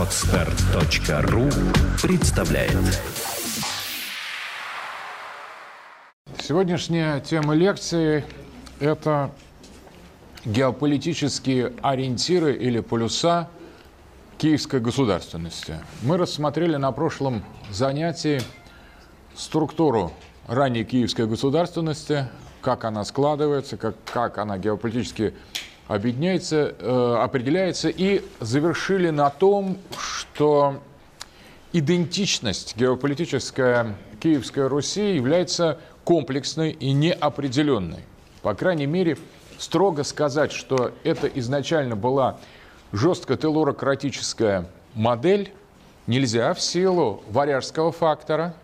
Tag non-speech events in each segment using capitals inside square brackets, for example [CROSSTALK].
Отстар.ру представляет Сегодняшняя тема лекции – это геополитические ориентиры или полюса киевской государственности. Мы рассмотрели на прошлом занятии структуру ранней киевской государственности, как она складывается, как, как она геополитически объединяется, э, определяется, и завершили на том, что идентичность геополитическая Киевской Руси является комплексной и неопределенной. По крайней мере, строго сказать, что это изначально была жестко телурократическая модель, нельзя в силу варяжского фактора,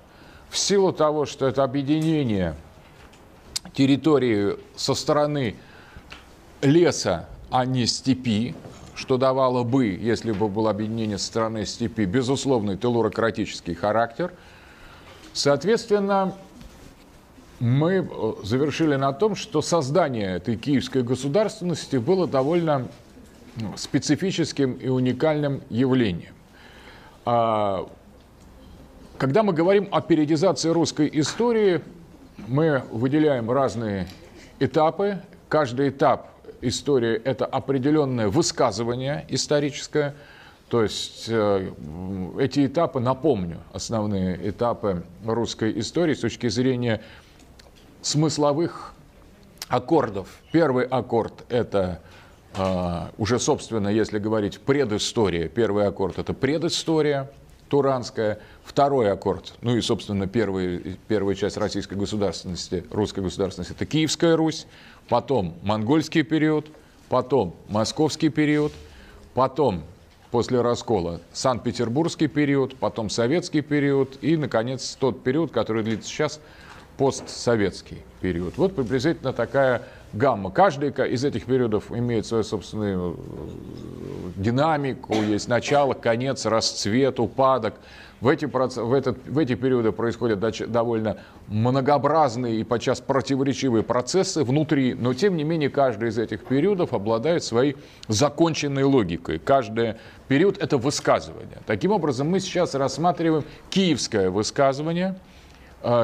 в силу того, что это объединение территории со стороны леса, а не степи, что давало бы, если бы было объединение со стороны степи, безусловный телурократический характер. Соответственно, мы э, завершили на том, что создание этой киевской государственности было довольно ну, специфическим и уникальным явлением. А, когда мы говорим о периодизации русской истории, мы выделяем разные этапы. Каждый этап истории – это определенное высказывание историческое. То есть э, эти этапы, напомню, основные этапы русской истории с точки зрения смысловых аккордов. Первый аккорд – это э, уже, собственно, если говорить предыстория, первый аккорд – это предыстория туранская, второй аккорд, ну и, собственно, первый, первая часть российской государственности, русской государственности – это Киевская Русь, потом монгольский период, потом московский период, потом после раскола Санкт-Петербургский период, потом советский период и, наконец, тот период, который длится сейчас, постсоветский период. Вот приблизительно такая гамма. Каждый из этих периодов имеет свою собственную э, динамику, есть начало, конец, расцвет, упадок – в эти, в, этот, в эти периоды происходят довольно многообразные и подчас противоречивые процессы внутри, но тем не менее каждый из этих периодов обладает своей законченной логикой. Каждый период – это высказывание. Таким образом, мы сейчас рассматриваем киевское высказывание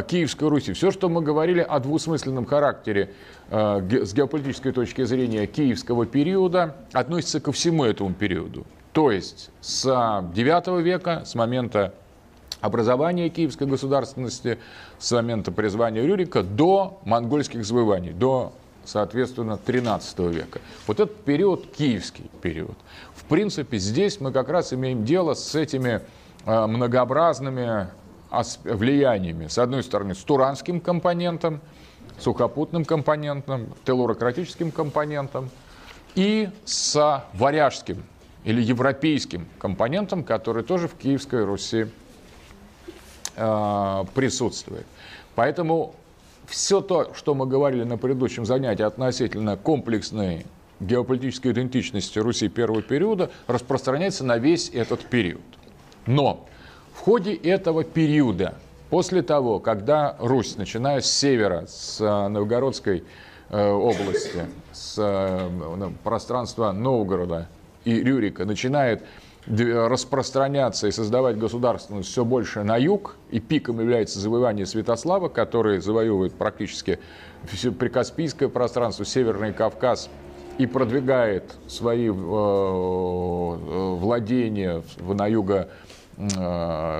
Киевской Руси. Все, что мы говорили о двусмысленном характере э, с геополитической точки зрения киевского периода, относится ко всему этому периоду. То есть с IX века, с момента образования киевской государственности с момента призвания Рюрика до монгольских завоеваний, до, соответственно, 13 века. Вот этот период киевский период. В принципе, здесь мы как раз имеем дело с этими э, многообразными влияниями. С одной стороны, с туранским компонентом, сухопутным компонентом, телурократическим компонентом и с варяжским или европейским компонентом, который тоже в Киевской Руси Э, присутствует. Поэтому все то, что мы говорили на предыдущем занятии относительно комплексной геополитической идентичности Руси первого периода, распространяется на весь этот период. Но в ходе этого периода, после того, когда Русь, начиная с севера, с э, Новгородской э, области, с пространства Новгорода и Рюрика, начинает распространяться и создавать государственность все больше на юг, и пиком является завоевание Святослава, который завоевывает практически все прикаспийское пространство, Северный Кавказ, и продвигает свои э, э владения на юго э,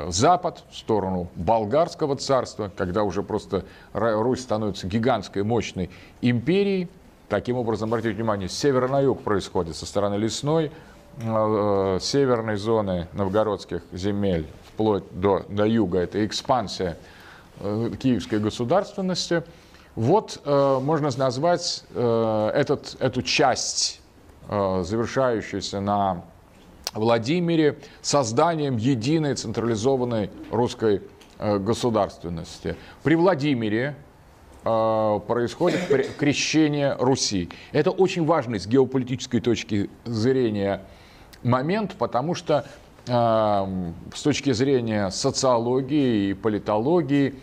запад, в сторону болгарского царства, когда уже просто Русь становится гигантской, мощной империей. Таким образом, обратите внимание, с севера на юг происходит, со стороны лесной, Э, северной зоны новгородских земель вплоть до, до юга, это экспансия э, киевской государственности, вот э, можно назвать этот, эту часть, завершающуюся на Владимире, созданием единой централизованной русской государственности. При Владимире происходит крещение Руси. Это очень важно с геополитической точки зрения момент, потому что э, с точки зрения социологии и политологии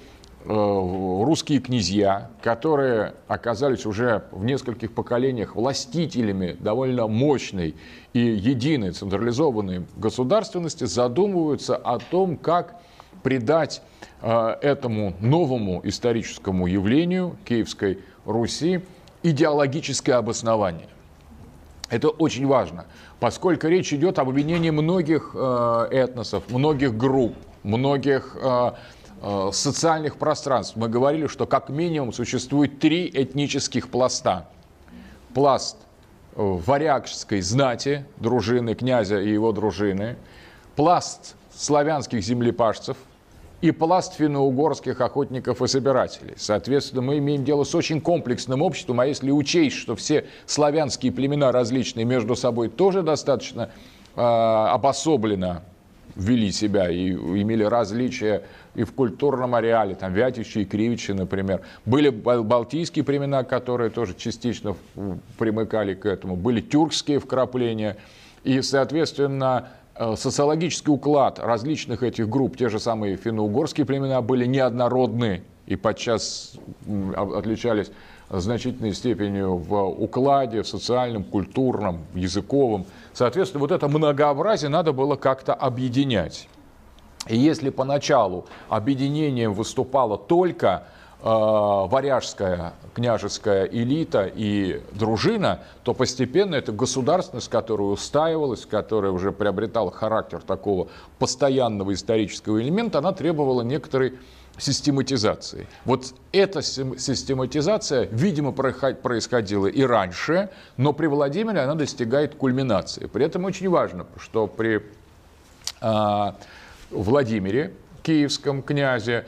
русские князья, которые оказались уже в нескольких поколениях властителями довольно мощной и единой централизованной государственности, задумываются о том, как придать э, этому новому историческому явлению Киевской Руси идеологическое обоснование. Это очень важно, поскольку речь идет об объединении многих э, этносов, многих групп, многих э, э, социальных пространств. Мы говорили, что как минимум существует три этнических пласта. Пласт варягской знати, дружины князя и его дружины, пласт славянских землепашцев – и пласт финно-угорских охотников и собирателей. Соответственно, мы имеем дело с очень комплексным обществом, а если учесть, что все славянские племена различные между собой тоже достаточно э, обособленно вели себя и имели различия и в культурном ареале, там Вятичи и Кривичи, например. Были балтийские племена, которые тоже частично примыкали к этому. Были тюркские вкрапления. И, соответственно, Э, социологический уклад различных этих групп, те же самые финно-угорские племена, были неоднородны и подчас отличались значительной степенью в укладе, в социальном, культурном, языковом. Соответственно, вот это многообразие надо было как-то объединять. И если поначалу объединением выступало только э, варяжская княжеская элита и дружина, то постепенно эта государственность, которая устаивалась, которая уже приобретала характер такого постоянного исторического элемента, она требовала некоторой систематизации. Вот эта систематизация, видимо, происходила и раньше, но при Владимире она достигает кульминации. При этом очень важно, что при э, Владимире, киевском князе,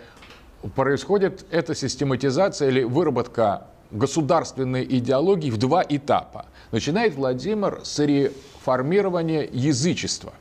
происходит эта систематизация или выработка государственной идеологии в два этапа. Начинает Владимир с реформирования язычества.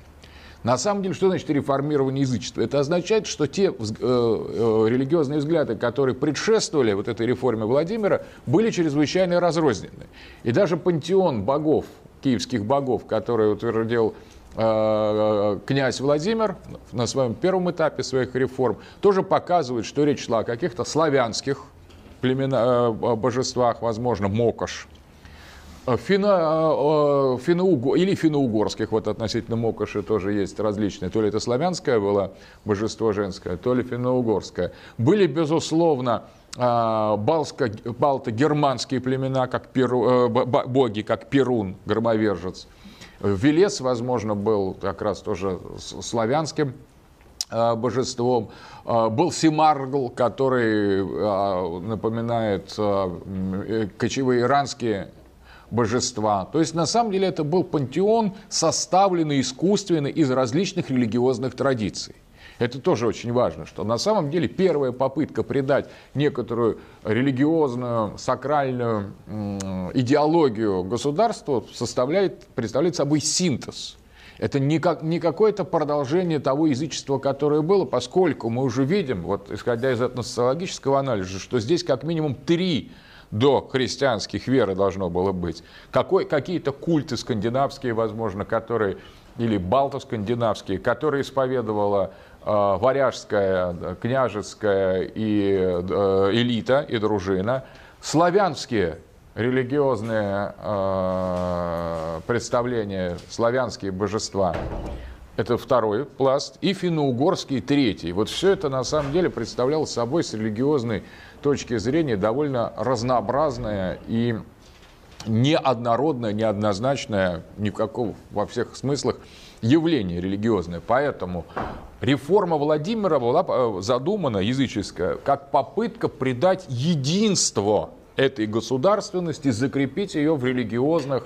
На самом деле, что значит реформирование язычества? Это означает, что те э, э, религиозные взгляды, которые предшествовали вот этой реформе Владимира, были чрезвычайно разрознены. И даже пантеон богов, киевских богов, который утвердил Э, князь Владимир на своем первом этапе своих реформ тоже показывает, что речь шла о каких-то славянских племена, э, божествах, возможно, Мокош, Фино, э, фино или финно-угорских, вот относительно Мокоши тоже есть различные. То ли это славянское было божество женское, то ли финно-угорское. Были, безусловно, балто-германские племена, как Перу, боги, как Перун, громовержец – Велес, возможно, был как раз тоже славянским э, божеством. Э, был Симаргл, который э, напоминает кочевые иранские божества. То есть, на самом деле, это был пантеон, составленный искусственно из различных религиозных традиций. Это тоже очень важно, что на самом деле первая попытка придать некоторую религиозную, сакральную идеологию государству составляет, представляет собой синтез. Это не, как, не какое-то продолжение того язычества, которое было, поскольку мы уже видим, вот исходя из этого социологического анализа, что здесь как минимум три до христианских веры должно было быть. Какой, какие-то культы скандинавские, возможно, которые, или балто-скандинавские, которые исповедовала Э, варяжская, княжеская и э, элита и дружина, славянские религиозные э, представления, славянские божества, это второй пласт, и финно-угорский третий. Вот все это на самом деле представляло собой с религиозной точки зрения довольно разнообразное и неоднородное, неоднозначное, никакого во всех смыслах явление религиозное. Поэтому реформа Владимира была э, задумана, языческая, как попытка придать единство этой государственности, закрепить ее в религиозных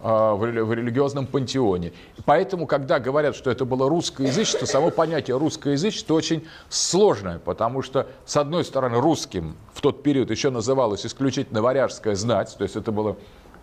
в религиозном пантеоне. Поэтому, когда говорят, что это было русское язычество, само понятие русское язычество очень сложное, потому что, с одной стороны, русским в тот период еще называлось исключительно варяжская знать, то есть это было,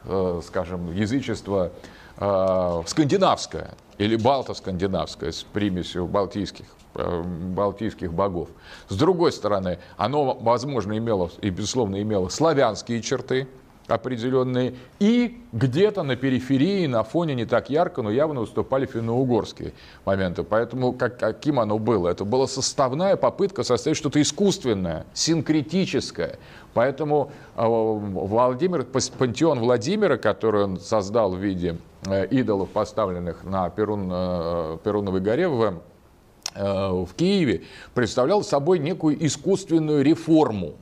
э, скажем, язычество скандинавское, или балто-скандинавское с примесью балтийских, э, балтийских богов. С другой стороны, оно, возможно, имело и, безусловно, имело славянские черты, определенные, и где-то на периферии, на фоне не так ярко, но явно выступали финно-угорские моменты. Поэтому как, каким оно было? Это была составная попытка составить что-то искусственное, синкретическое. Поэтому э, Владимир, пантеон Владимира, который он создал в виде э, идолов, поставленных на Перун, э, Перуновой горе в, в Киеве, представлял собой некую искусственную реформу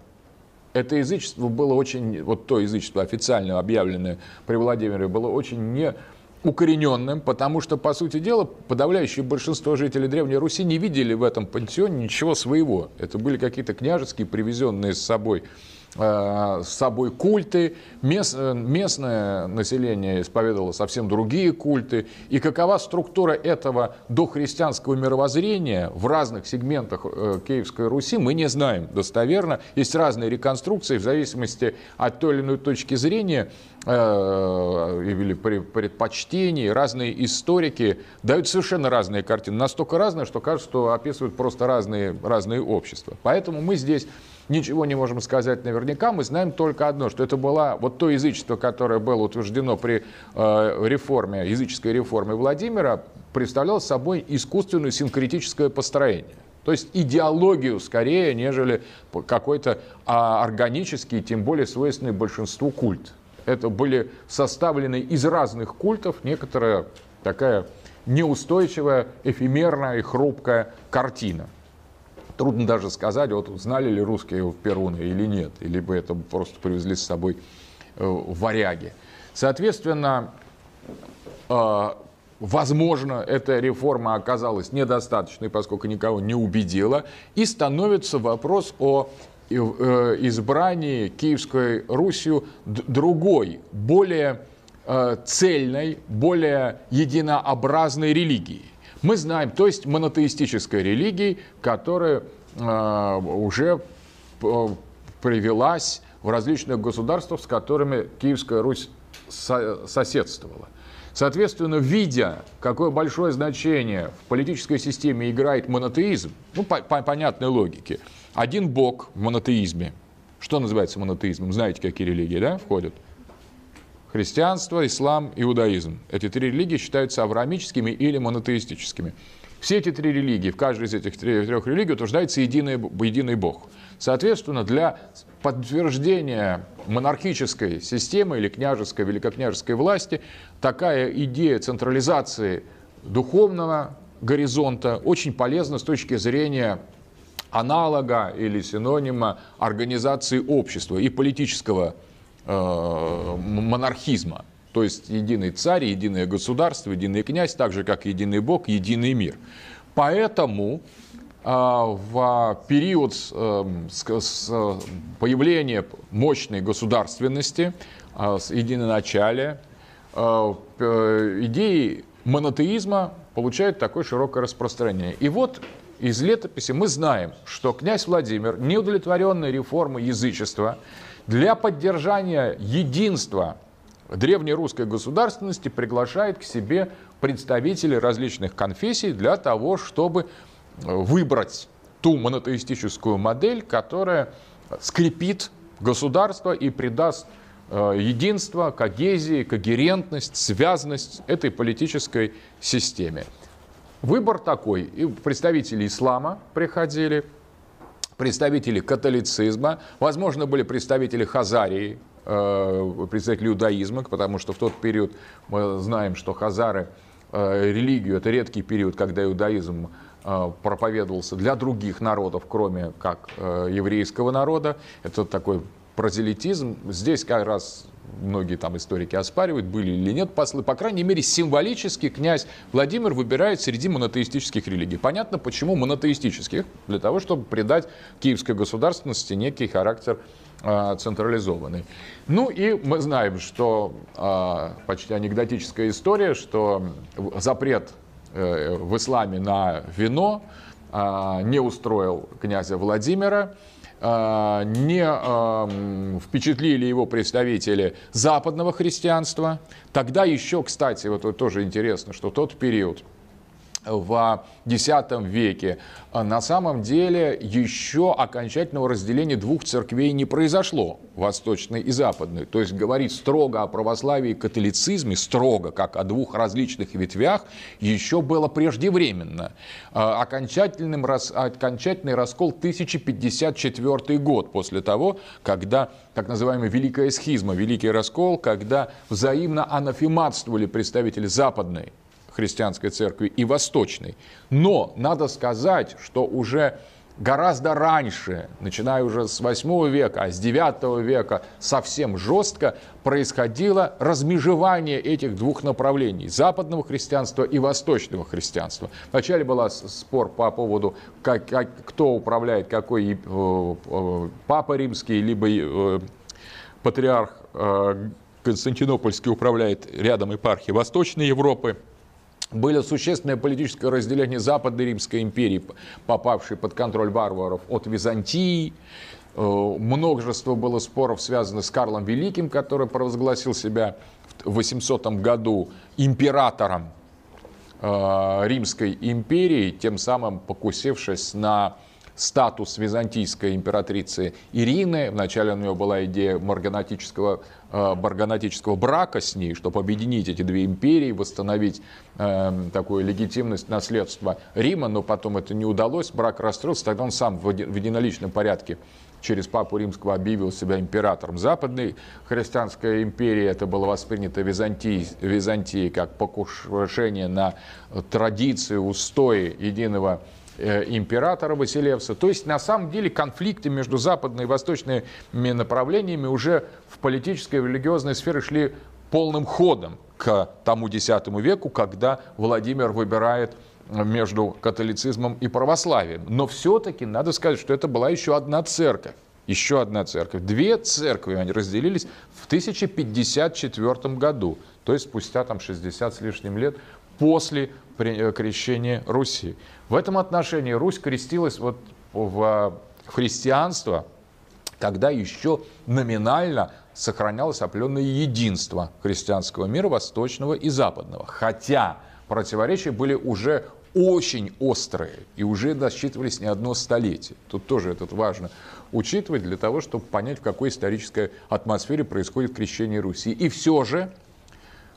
это язычество было очень, вот то язычество официально объявленное при Владимире, было очень не укорененным, потому что, по сути дела, подавляющее большинство жителей Древней Руси не видели в этом пантеоне ничего своего. Это были какие-то княжеские, привезенные с собой с собой культы, мест, э, местное население исповедовало совсем другие культы. И какова структура этого дохристианского мировоззрения в разных сегментах э, Киевской Руси, мы не знаем достоверно. Есть разные реконструкции в зависимости от той или иной точки зрения или предпочтений. Разные историки дают совершенно разные картины. Настолько разные, что кажется, что описывают просто разные, разные общества. Поэтому мы здесь ничего не можем сказать наверняка. Мы знаем только одно, что это было вот то язычество, которое было утверждено при э, реформе, языческой реформе Владимира, представляло собой искусственное синкретическое построение. То есть идеологию скорее, нежели какой-то а, органический, тем более свойственный большинству культ. Это были составлены из разных культов некоторая такая неустойчивая, эфемерная и хрупкая картина. Трудно даже сказать, вот знали ли русские Перуна или нет, или бы это просто привезли с собой э, варяги. Соответственно, э, возможно, эта реформа оказалась недостаточной, поскольку никого не убедила, и становится вопрос о э, избрании Киевской Русью другой, более цельной, более единообразной религии. Мы знаем, то есть монотеистической религии, которая э, уже э, привелась в различных государствах, с которыми Киевская Русь со соседствовала. Соответственно, видя, какое большое значение в политической системе играет монотеизм, ну, по, по понятной логике, один бог в монотеизме, что называется монотеизмом? Знаете, какие религии, да, входят? Христианство, ислам, иудаизм. Эти три религии считаются авраамическими или монотеистическими. Все эти три религии, в каждой из этих трех религий утверждается единый, единый Бог. Соответственно, для подтверждения монархической системы или княжеской, великокняжеской власти такая идея централизации духовного горизонта очень полезна с точки зрения аналога или синонима организации общества и политического Э, монархизма. То есть единый царь, единое государство, единый князь, так же как единый Бог, единый мир. Поэтому э, в период э, появления мощной государственности, с единоначалия, идеи монотеизма получают такое широкое распространение. И вот из летописи мы знаем, что князь Владимир, неудовлетворенный реформой язычества, для поддержания единства древней русской государственности приглашает к себе представителей различных конфессий для того, чтобы э, выбрать ту монотеистическую модель, которая скрепит государство и придаст э, единство, когезии, когерентность, связанность этой политической системе. Выбор такой. И представители ислама приходили, представители католицизма, возможно, были представители Хазарии, э, представители иудаизма, потому что в тот период мы знаем, что хазары э, религию, это редкий период, когда иудаизм э, проповедовался для других народов, кроме как еврейского народа. Это такой прозелитизм. Здесь как раз многие там историки оспаривают, были или нет послы. По крайней мере, символически князь Владимир выбирает среди монотеистических религий. Понятно, почему монотеистических? Для того, чтобы придать киевской государственности некий характер э, централизованный. Ну и мы знаем, что э, почти анекдотическая история, что запрет э, в исламе на вино э, не устроил князя Владимира. А, не впечатлили его представители западного христианства. Тогда еще, кстати, вот тоже интересно, что тот период в X веке, на самом деле еще окончательного разделения двух церквей не произошло, восточной и западной. То есть говорить строго о православии и католицизме, строго, как о двух различных ветвях, еще было преждевременно. А окончательным, окончательный раскол 1054 год после того, когда так называемая Великая схизма, Великий раскол, когда взаимно анафематствовали представители западной христианской церкви и восточной. Но надо сказать, что уже гораздо раньше, начиная уже с 8 века, а с 9 века совсем жестко происходило размежевание этих двух направлений – западного христианства и восточного христианства. Вначале был спор по поводу, как, как, кто управляет, какой э, э, папа римский, либо э, патриарх Константинопольский управляет рядом епархии Восточной Европы – было существенное политическое разделение Западной Римской империи, попавшей под контроль варваров от Византии. Э, множество было споров, связанных с Карлом Великим, который провозгласил себя в 800 году императором э, Римской империи, тем самым покусившись на статус византийской императрицы Ирины. Вначале у нее была идея марганатического, барганатического брака с ней, чтобы объединить эти две империи, восстановить э, такую легитимность наследства Рима, но потом это не удалось, брак расстроился, тогда он сам в единоличном порядке через Папу Римского объявил себя императором Западной христианской империи. Это было воспринято Византией, Византией как покушение на традиции, устои единого Э, императора Василевса. То есть, на самом деле, конфликты между западными и восточными направлениями уже в политической и религиозной сфере шли полным ходом к тому X веку, когда Владимир выбирает между католицизмом и православием. Но все-таки надо сказать, что это была еще одна церковь. Еще одна церковь. Две церкви они разделились в 1054 году, то есть спустя там 60 с лишним лет после э, крещения Руси. В этом отношении Русь крестилась вот в христианство, когда еще номинально сохранялось определенное единство христианского мира, восточного и западного. Хотя противоречия были уже очень острые и уже досчитывались не одно столетие. Тут тоже это важно учитывать для того, чтобы понять, в какой исторической атмосфере происходит крещение Руси. И все же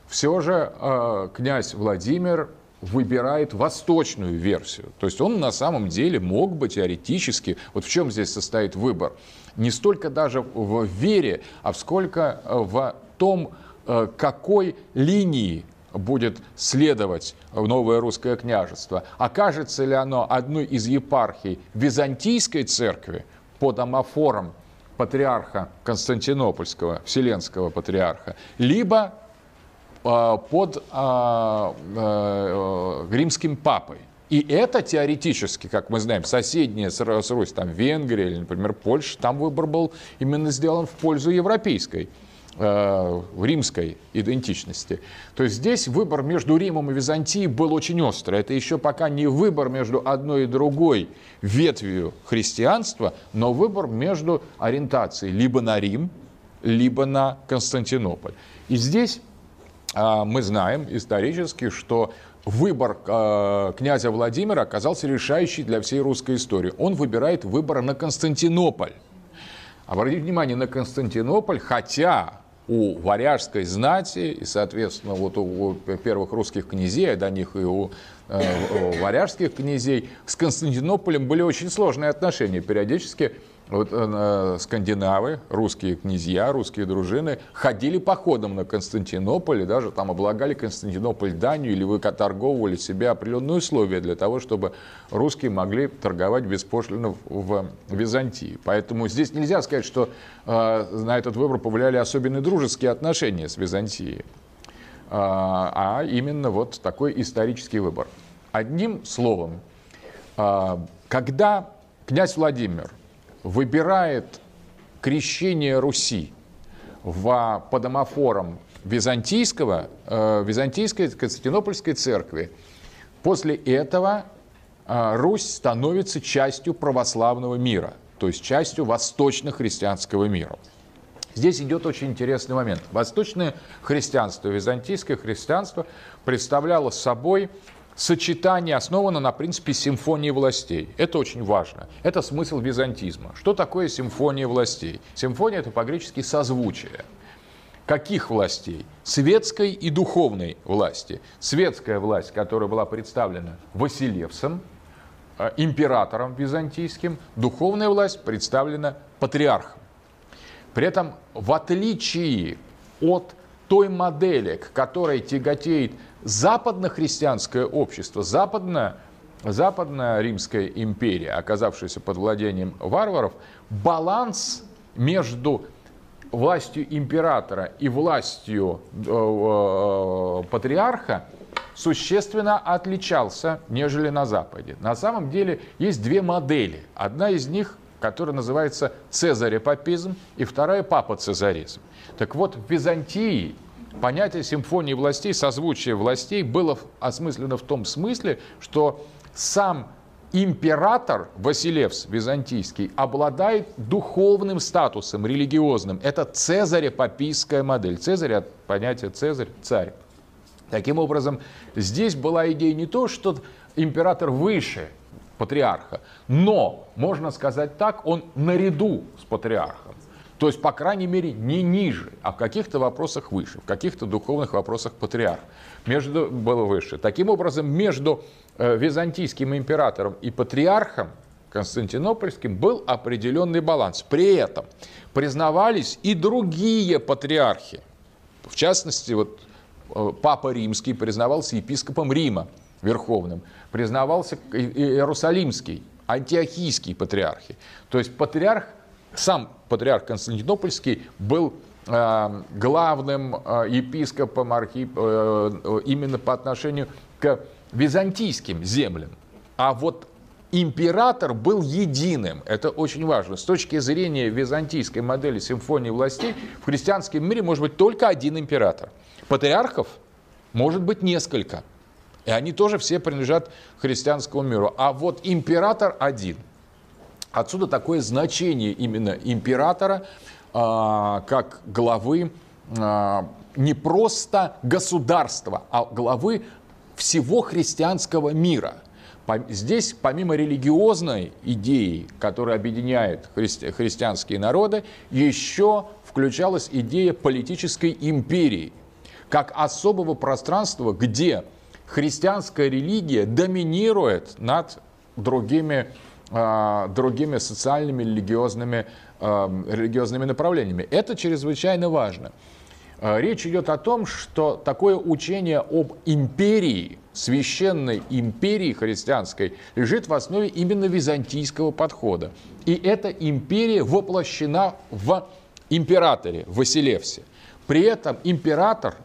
все же э, князь Владимир выбирает восточную версию. То есть он на самом деле мог бы теоретически, вот в чем здесь состоит выбор, не столько даже в вере, а сколько э, в том, э, какой линии будет следовать новое русское княжество. Окажется ли оно одной из епархий Византийской церкви под амофором патриарха Константинопольского, Вселенского патриарха, либо под а, а, римским папой. И это теоретически, как мы знаем, соседняя с Русь, там Венгрия или, например, Польша, там выбор был именно сделан в пользу европейской римской идентичности. То есть здесь выбор между Римом и Византией был очень острый. Это еще пока не выбор между одной и другой ветвью христианства, но выбор между ориентацией либо на Рим, либо на Константинополь. И здесь мы знаем исторически, что выбор а, князя Владимира оказался решающий для всей русской истории. Он выбирает выбор на Константинополь. Обратите внимание на Константинополь, хотя у варяжской знати и, соответственно, вот у первых русских князей, а до них и э, у варяжских князей, с Константинополем были очень сложные отношения. Периодически вот э, скандинавы, русские князья, русские дружины ходили походом на Константинополь и даже там облагали Константинополь данью или выторговывали себе определенные условия для того, чтобы русские могли торговать беспошлино в Византии. Поэтому здесь нельзя сказать, что э, на этот выбор повлияли особенные дружеские отношения с Византией, э, а именно вот такой исторический выбор. Одним словом, э, когда князь Владимир – выбирает крещение Руси в, под амофором византийского, э, византийской Константинопольской церкви, после этого э, Русь становится частью православного мира, то есть частью восточно-христианского мира. Здесь идет очень интересный момент. Восточное христианство, византийское христианство представляло собой сочетание основано на принципе симфонии властей. Это очень важно. Это смысл византизма. Что такое симфония властей? Симфония – это по-гречески созвучие. Каких властей? Светской и духовной власти. Светская власть, которая была представлена Василевсом, э, императором византийским, духовная власть представлена патриархом. При этом, в отличие от той модели, к которой тяготеет западно-христианское общество, западная, западная Римская империя, оказавшаяся под владением варваров, баланс между властью императора и властью э, э, патриарха существенно отличался, нежели на Западе. На самом деле есть две модели. Одна из них, которая называется цезарепапизм, и вторая папа-цезаризм. Так вот, в Византии понятие симфонии властей, созвучие властей было осмыслено в том смысле, что сам император Василевс Византийский обладает духовным статусом, религиозным. Это цезаря-папийская модель. Цезарь от понятия Цезарь – царь. Таким образом, здесь была идея не то, что император выше патриарха, но, можно сказать так, он наряду с патриархом. То есть, по крайней мере, не ниже, а в каких-то вопросах выше, в каких-то духовных вопросах патриарх. Между, было выше. Таким образом, между э, византийским императором и патриархом Константинопольским был определенный баланс. При этом признавались и другие патриархи. В частности, вот э, Папа Римский признавался епископом Рима верховным, признавался Иерусалимский, антиохийский патриархи. То есть патриарх сам патриарх Константинопольский был э, главным э, епископом архип, э, именно по отношению к византийским землям. А вот император был единым. Это очень важно. С точки зрения византийской модели симфонии властей, в христианском мире может быть только один император. Патриархов может быть несколько. И они тоже все принадлежат христианскому миру. А вот император один – Отсюда такое значение именно императора а, как главы а, не просто государства, а главы всего христианского мира. Здесь, помимо религиозной идеи, которая объединяет христи христианские народы, еще включалась идея политической империи, как особого пространства, где христианская религия доминирует над другими другими социальными, религиозными, а, религиозными направлениями. Это чрезвычайно важно. А, речь идет о том, что такое учение об империи, священной империи христианской, лежит в основе именно византийского подхода. И эта империя воплощена в императоре Василевсе. При этом император,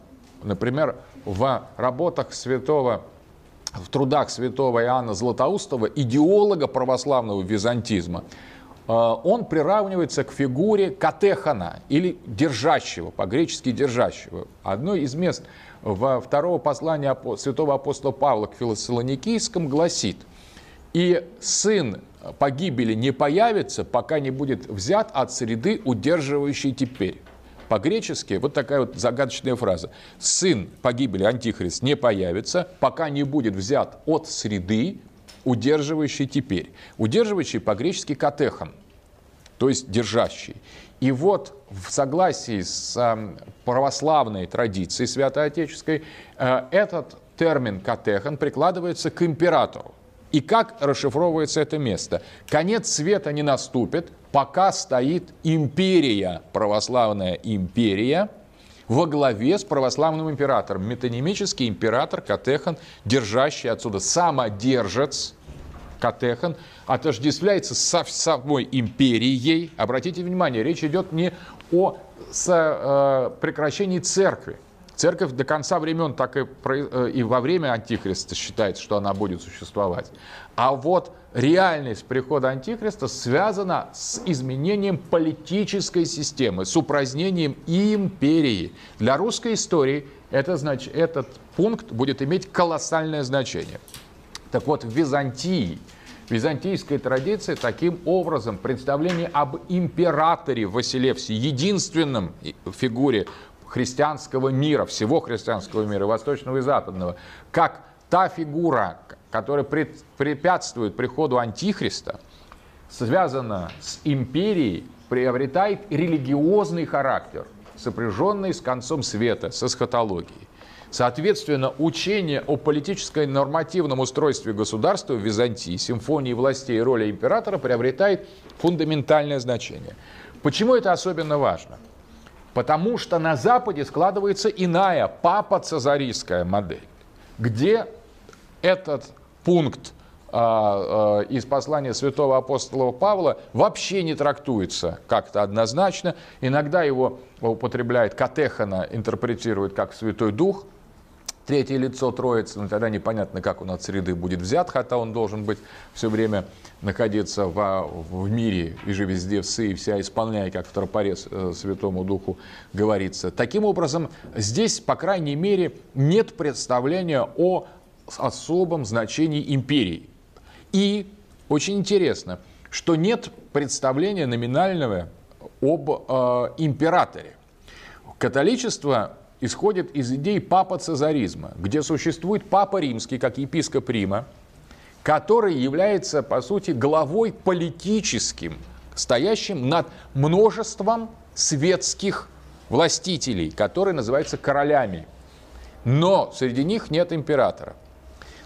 например, в работах святого в трудах святого Иоанна Златоустова, идеолога православного византизма, э, он приравнивается к фигуре катехана или держащего, по-гречески держащего. Одно из мест во второго послания святого апостола Павла к Филосолоникийскому гласит, «И сын погибели не появится, пока не будет взят от среды, удерживающей теперь». По-гречески вот такая вот загадочная фраза. Сын погибели, антихрист, не появится, пока не будет взят от среды, удерживающий теперь. Удерживающий по-гречески катехан, то есть держащий. И вот в согласии с эм, православной традицией святоотеческой э, этот термин катехан прикладывается к императору. И как расшифровывается это место? Конец света не наступит, пока стоит империя, православная империя, во главе с православным императором. Метонимический император Катехан, держащий отсюда самодержец, Катехан, отождествляется со самой империей. Обратите внимание, речь идет не о э, прекращении церкви, Церковь до конца времен так и, э, и во время Антихриста считается, что она будет существовать. А вот реальность прихода Антихриста связана с изменением политической системы, с упразднением империи. Для русской истории это, знач... этот пункт будет иметь колоссальное значение. Так вот, в Византии, в византийской традиции таким образом представление об императоре Василевсе, единственном фигуре христианского мира, всего христианского мира, восточного и западного, как та фигура, которая препятствует приходу Антихриста, связана с империей, приобретает религиозный характер, сопряженный с концом света, с эсхатологией. Соответственно, учение о политической нормативном устройстве государства в Византии, симфонии властей и роли императора приобретает фундаментальное значение. Почему это особенно важно? Потому что на Западе складывается иная папа-цезарийская модель, где этот пункт а, а, из послания святого апостола Павла вообще не трактуется как-то однозначно. Иногда его употребляет Катехана, интерпретирует как Святой Дух, третье лицо Троицы, но тогда непонятно, как он от среды будет взят, хотя он должен быть все время находиться в, в мире и же везде все и вся исполняя, как в тропоре э, Святому Духу говорится. Таким образом, здесь, по крайней мере, нет представления о особом значении империи. И очень интересно, что нет представления номинального об э, императоре. Католичество исходит из идей папа-цезаризма, где существует папа римский, как епископ Рима, который является, по сути, главой политическим, стоящим над множеством светских властителей, которые называются королями. Но среди них нет императора.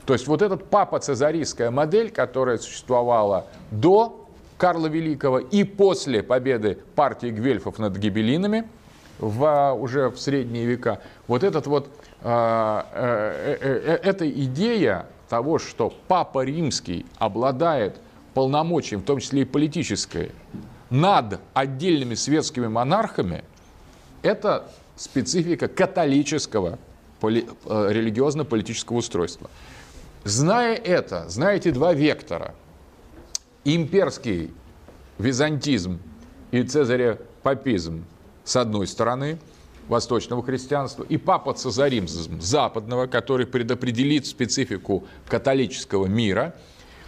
То есть вот этот папа-цезарийская модель, которая существовала до Карла Великого и после победы партии гвельфов над гибелинами – в, уже в средние века. Вот этот вот, а, э, э, э, эта идея того, что Папа Римский обладает полномочием, в том числе и политическое, над отдельными светскими монархами, это специфика католического религиозно-политического устройства. Зная это, знаете два вектора. Имперский византизм и цезаря папизм с одной стороны, восточного христианства, и папа цезаризм западного, который предопределит специфику католического мира,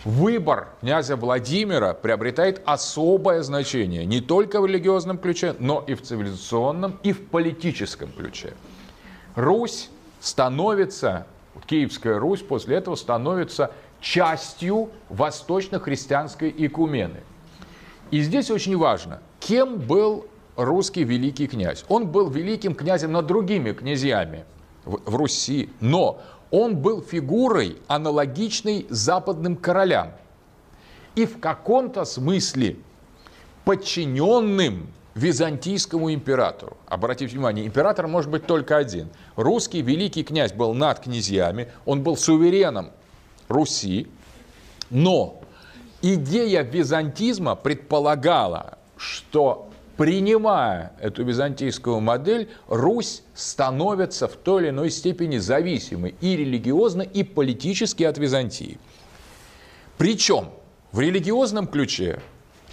выбор князя Владимира приобретает особое значение не только в религиозном ключе, но и в цивилизационном, и в политическом ключе. Русь становится, Киевская Русь после этого становится частью восточно-христианской икумены. И здесь очень важно, кем был русский великий князь. Он был великим князем над другими князьями в, в Руси, но он был фигурой, аналогичной западным королям. И в каком-то смысле подчиненным византийскому императору. Обратите внимание, император может быть только один. Русский великий князь был над князьями, он был сувереном Руси, но идея византизма предполагала, что принимая эту византийскую модель, Русь становится в той или иной степени зависимой и религиозно, и политически от Византии. Причем в религиозном ключе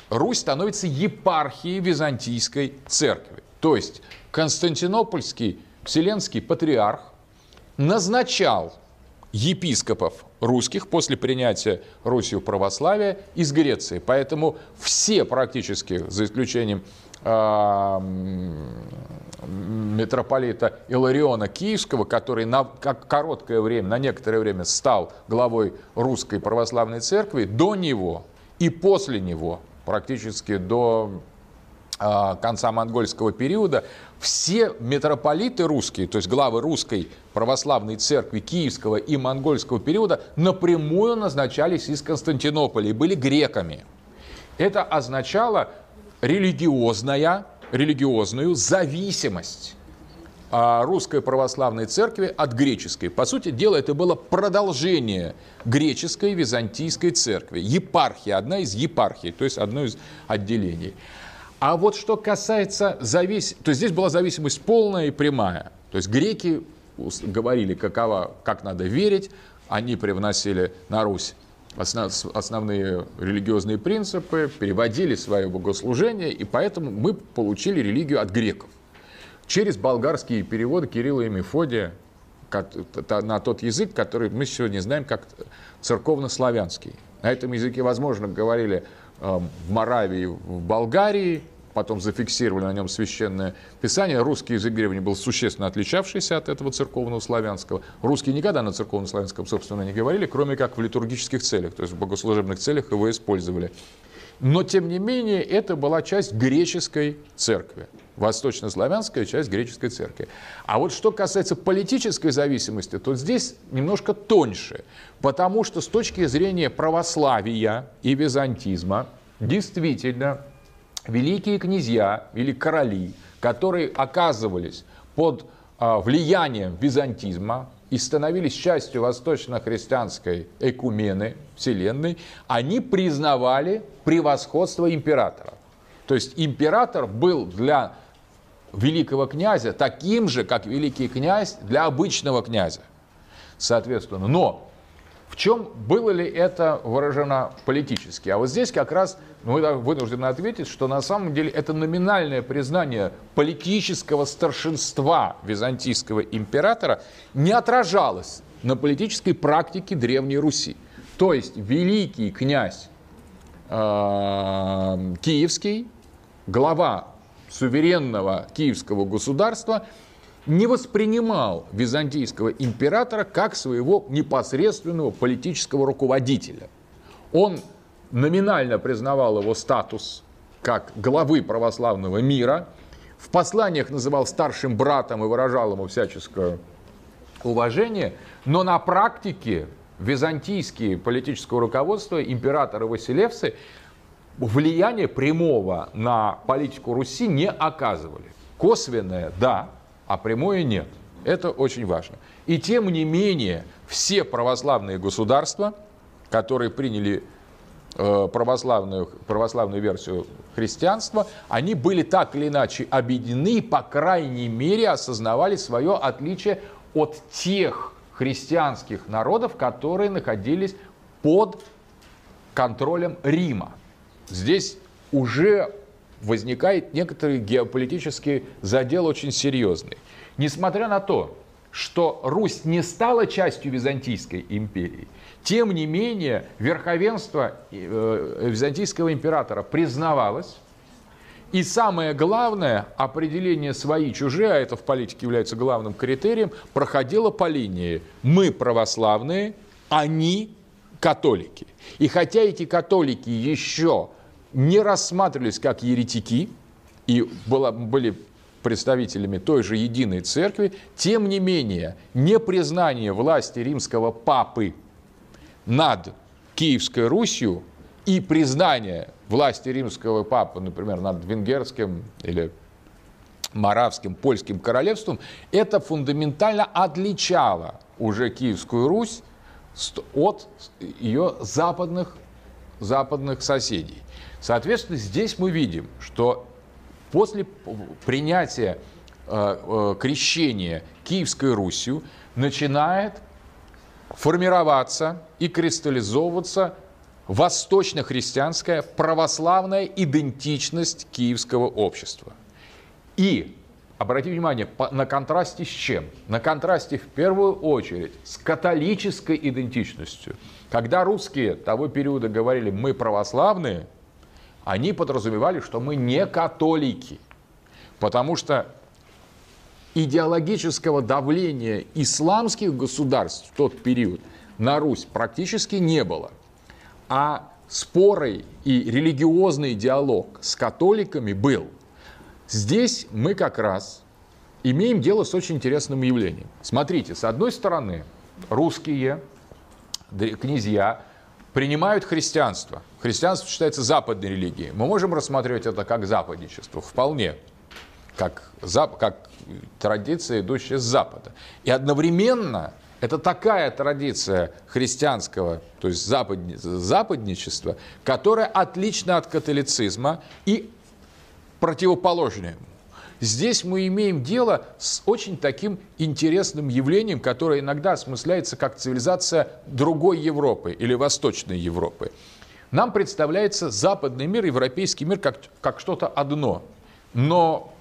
Русь становится епархией Византийской церкви. То есть Константинопольский Вселенский патриарх назначал епископов русских после принятия Русью православия из Греции. Поэтому все практически, за исключением митрополита Илариона Киевского, который на как короткое время, на некоторое время стал главой русской православной церкви, до него и после него, практически до а, конца монгольского периода, все митрополиты русские, то есть главы русской православной церкви киевского и монгольского периода напрямую назначались из Константинополя и были греками. Это означало, религиозная, религиозную зависимость а, русской православной церкви от греческой. По сути дела, это было продолжение греческой византийской церкви. Епархия, одна из епархий, то есть одно из отделений. А вот что касается зависимости, то здесь была зависимость полная и прямая. То есть греки говорили, какова, как надо верить, они привносили на Русь основные религиозные принципы, переводили свое богослужение, и поэтому мы получили религию от греков. Через болгарские переводы Кирилла и Мефодия на тот язык, который мы сегодня знаем как церковно-славянский. На этом языке, возможно, говорили эм, в Моравии, в Болгарии, потом зафиксировали на нем священное писание. Русский язык древний был существенно отличавшийся от этого церковного славянского. Русские никогда на церковно-славянском, собственно, не говорили, кроме как в литургических целях, то есть в богослужебных целях его использовали. Но, тем не менее, это была часть греческой церкви. Восточнославянская часть греческой церкви. А вот что касается политической зависимости, то здесь немножко тоньше. Потому что с точки зрения православия и византизма, действительно, великие князья или короли, которые оказывались под а, влиянием византизма, и становились частью восточно-христианской экумены Вселенной, они признавали превосходство императора. То есть император был для великого князя таким же, как великий князь для обычного князя. Соответственно, но в чем было ли это выражено политически? А вот здесь как раз мы вынуждены ответить, что на самом деле это номинальное признание политического старшинства византийского императора не отражалось на политической практике Древней Руси. То есть великий князь э, Киевский, глава суверенного киевского государства – не воспринимал византийского императора как своего непосредственного политического руководителя. Он номинально признавал его статус как главы православного мира, в посланиях называл старшим братом и выражал ему всяческое уважение, но на практике византийские политическое руководство, императоры Василевсы, влияния прямого на политику Руси не оказывали. Косвенное – да, а прямое нет. Это очень важно. И тем не менее, все православные государства, которые приняли э, православную, православную версию христианства, они были так или иначе объединены по крайней мере, осознавали свое отличие от тех христианских народов, которые находились под контролем Рима. Здесь уже возникает некоторый геополитический задел очень серьезный. Несмотря на то, что Русь не стала частью Византийской империи, тем не менее верховенство э, византийского императора признавалось, и самое главное, определение свои-чужие, а это в политике является главным критерием, проходило по линии «мы православные, они католики». И хотя эти католики еще не рассматривались как еретики и было, были представителями той же единой церкви, тем не менее непризнание власти римского папы над Киевской Русью и признание власти римского папы, например, над венгерским или Моравским, Польским королевством, это фундаментально отличало уже Киевскую Русь от ее западных, западных соседей. Соответственно, здесь мы видим, что после принятия э, э, крещения Киевской Русью начинает формироваться и кристаллизовываться восточно-христианская православная идентичность киевского общества. И, обратите внимание, на контрасте с чем? На контрасте в первую очередь с католической идентичностью. Когда русские того периода говорили «мы православные», они подразумевали, что мы не католики, потому что идеологического давления исламских государств в тот период на Русь практически не было. А споры и религиозный диалог с католиками был. Здесь мы как раз имеем дело с очень интересным явлением. Смотрите, с одной стороны, русские князья принимают христианство. Христианство считается западной религией. Мы можем рассматривать это как западничество, вполне, как, как традиция, идущая с Запада. И одновременно это такая традиция христианского, то есть западни, западничества, которая отлична от католицизма и противоположна ему. Здесь мы имеем дело с очень таким интересным явлением, которое иногда осмысляется как цивилизация другой Европы или Восточной Европы. Нам представляется западный мир, европейский мир как, как что-то одно. Но,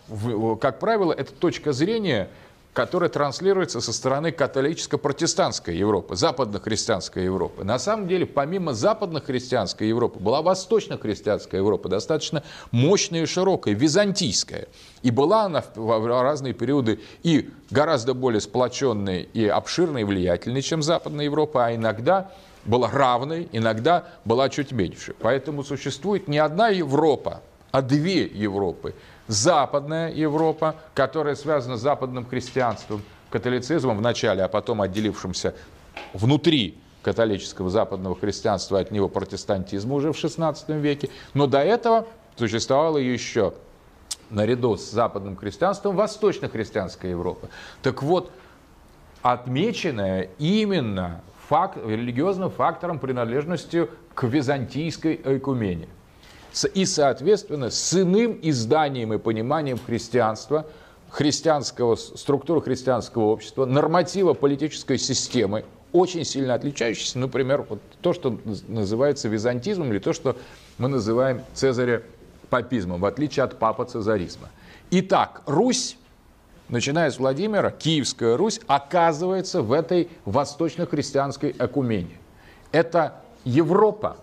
как правило, эта точка зрения которая транслируется со стороны католическо-протестантской Европы, западно-христианской Европы. На самом деле, помимо западно-христианской Европы, была восточно-христианская Европа, достаточно мощная и широкая, византийская. И была она в разные периоды и гораздо более сплоченной и обширной и влиятельной, чем Западная Европа, а иногда была равной, иногда была чуть меньше. Поэтому существует не одна Европа, а две Европы – Западная Европа, которая связана с западным христианством, католицизмом в начале, а потом отделившимся внутри католического западного христианства от него протестантизма уже в XVI веке. Но до этого существовала еще наряду с западным христианством восточно-христианская Европа. Так вот, отмеченная именно факт, религиозным фактором принадлежностью к византийской экумене – и, соответственно, с иным изданием и пониманием христианства, христианского, структуры христианского общества, норматива политической системы, очень сильно отличающийся, например, вот то, что называется византизмом, или то, что мы называем Цезаря папизмом, в отличие от папа цезаризма. Итак, Русь, начиная с Владимира, Киевская Русь, оказывается в этой восточно-христианской экумене. Это Европа,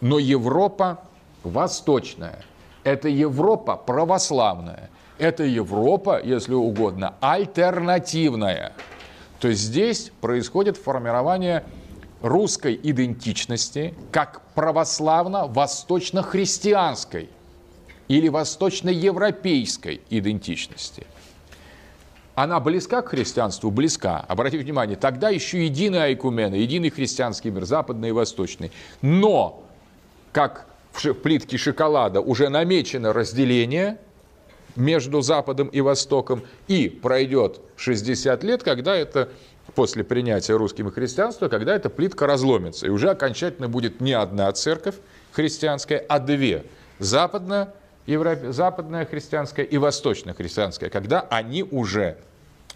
но Европа восточная. Это Европа православная. Это Европа, если угодно, альтернативная. То есть здесь происходит формирование русской идентичности как православно-восточно-христианской или восточно-европейской идентичности. Она близка к христианству? Близка. Обратите внимание, тогда еще единая айкумена, единый христианский мир, западный и восточный. Но, как в плитке шоколада уже намечено разделение между Западом и Востоком, и пройдет 60 лет, когда это после принятия русским христианства, когда эта плитка разломится. И уже окончательно будет не одна церковь христианская, а две. Западная, Европе, западная христианская и восточная христианская, когда они уже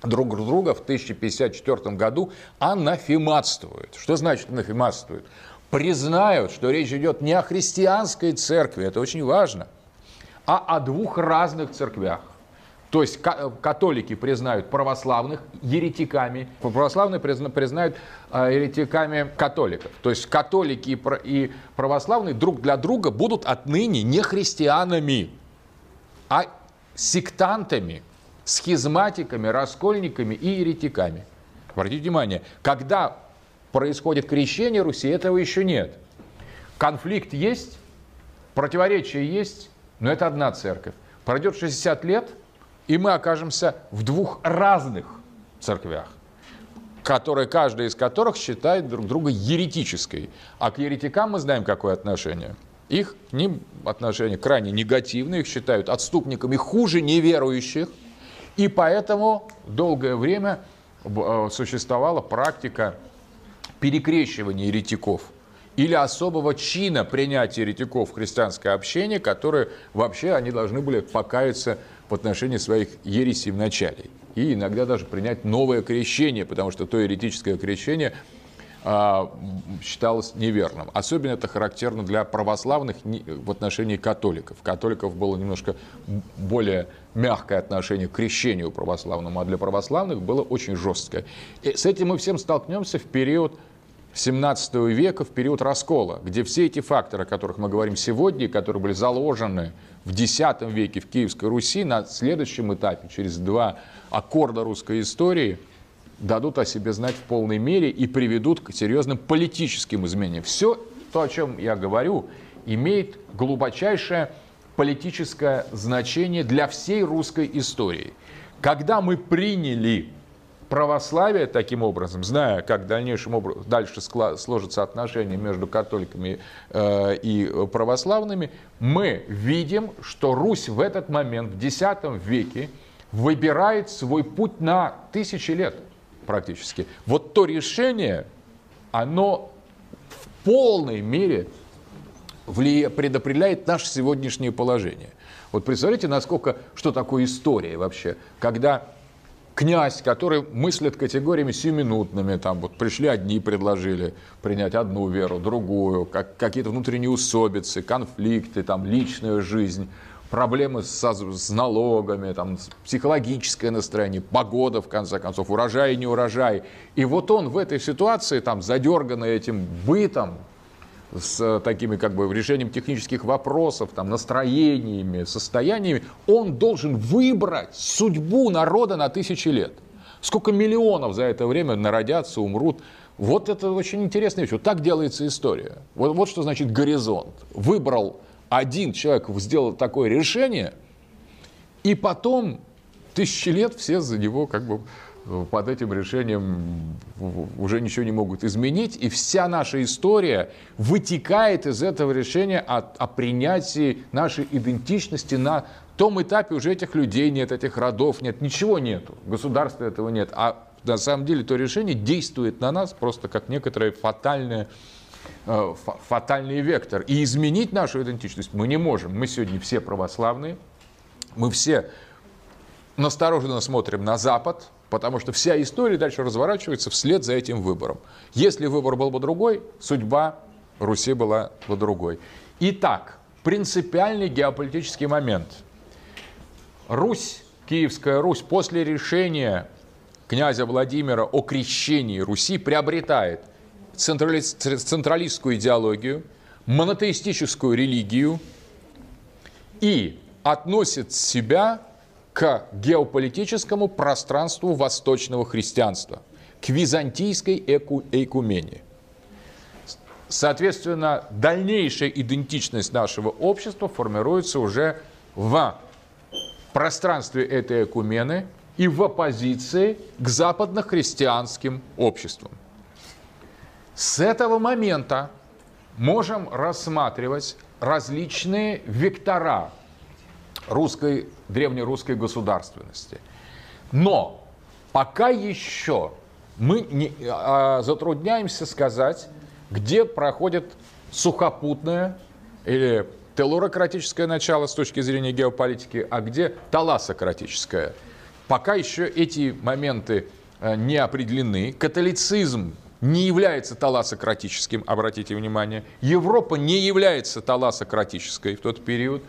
друг друга в 1054 году анафематствуют. Что значит анафематствуют? признают, что речь идет не о христианской церкви, это очень важно, а о двух разных церквях. То есть католики признают православных еретиками, православные признают а, еретиками католиков. То есть католики и православные друг для друга будут отныне не христианами, а сектантами, схизматиками, раскольниками и еретиками. Обратите внимание, когда происходит крещение Руси, этого еще нет. Конфликт есть, противоречие есть, но это одна церковь. Пройдет 60 лет, и мы окажемся в двух разных церквях, которые, каждая из которых считает друг друга еретической. А к еретикам мы знаем, какое отношение. Их не, отношение крайне негативное, их считают отступниками хуже неверующих. И поэтому долгое время э, существовала практика перекрещивания еретиков или особого чина принятия еретиков в христианское общение, которые вообще они должны были покаяться в отношении своих ересей в начале. И иногда даже принять новое крещение, потому что то еретическое крещение а, считалось неверным. Особенно это характерно для православных в отношении католиков. Католиков было немножко более мягкое отношение к крещению православному, а для православных было очень жесткое. И с этим мы всем столкнемся в период 17 века, в период раскола, где все эти факторы, о которых мы говорим сегодня, которые были заложены в X веке в Киевской Руси, на следующем этапе, через два аккорда русской истории, дадут о себе знать в полной мере и приведут к серьезным политическим изменениям. Все то, о чем я говорю, имеет глубочайшее политическое значение для всей русской истории. Когда мы приняли православие таким образом, зная, как в дальнейшем образом, дальше сложатся отношения между католиками э, и православными, мы видим, что Русь в этот момент, в X веке, выбирает свой путь на тысячи лет практически. Вот то решение, оно в полной мере предопределяет наше сегодняшнее положение. Вот представляете, насколько, что такое история вообще, когда князь, который мыслит категориями сиюминутными, там вот пришли одни, предложили принять одну веру, другую, как, какие-то внутренние усобицы, конфликты, там личная жизнь, проблемы с, с налогами, там, психологическое настроение, погода, в конце концов, урожай и не урожай. И вот он в этой ситуации, там, задерганный этим бытом, с такими как бы решением технических вопросов, там, настроениями, состояниями, он должен выбрать судьбу народа на тысячи лет. Сколько миллионов за это время народятся, умрут. Вот это очень интересная вещь. Вот так делается история. Вот, вот что значит горизонт. Выбрал один человек, сделал такое решение, и потом тысячи лет все за него как бы под этим решением уже ничего не могут изменить. И вся наша история вытекает из этого решения о, о принятии нашей идентичности на том этапе уже этих людей нет, этих родов нет, ничего нету, государства этого нет. А на самом деле то решение действует на нас просто как некоторое фатальное э, фатальный вектор. И изменить нашу идентичность мы не можем. Мы сегодня все православные, мы все настороженно смотрим на Запад, потому что вся история дальше разворачивается вслед за этим выбором. Если выбор был бы другой, судьба Руси была бы другой. Итак, принципиальный геополитический момент. Русь, Киевская Русь, после решения князя Владимира о крещении Руси приобретает централистскую идеологию, монотеистическую религию и относит себя к геополитическому пространству восточного христианства, к византийской эку эйкумене. Соответственно, дальнейшая идентичность нашего общества формируется уже в пространстве этой экумены и в оппозиции к западно-христианским обществам. С этого момента можем рассматривать различные вектора русской, древнерусской государственности. Но пока еще мы не, а, затрудняемся сказать, где проходит сухопутное или телурократическое начало с точки зрения геополитики, а где таласократическое. Пока еще эти моменты э, не определены. Католицизм не является таласократическим, обратите внимание. Европа не является таласократической в тот период.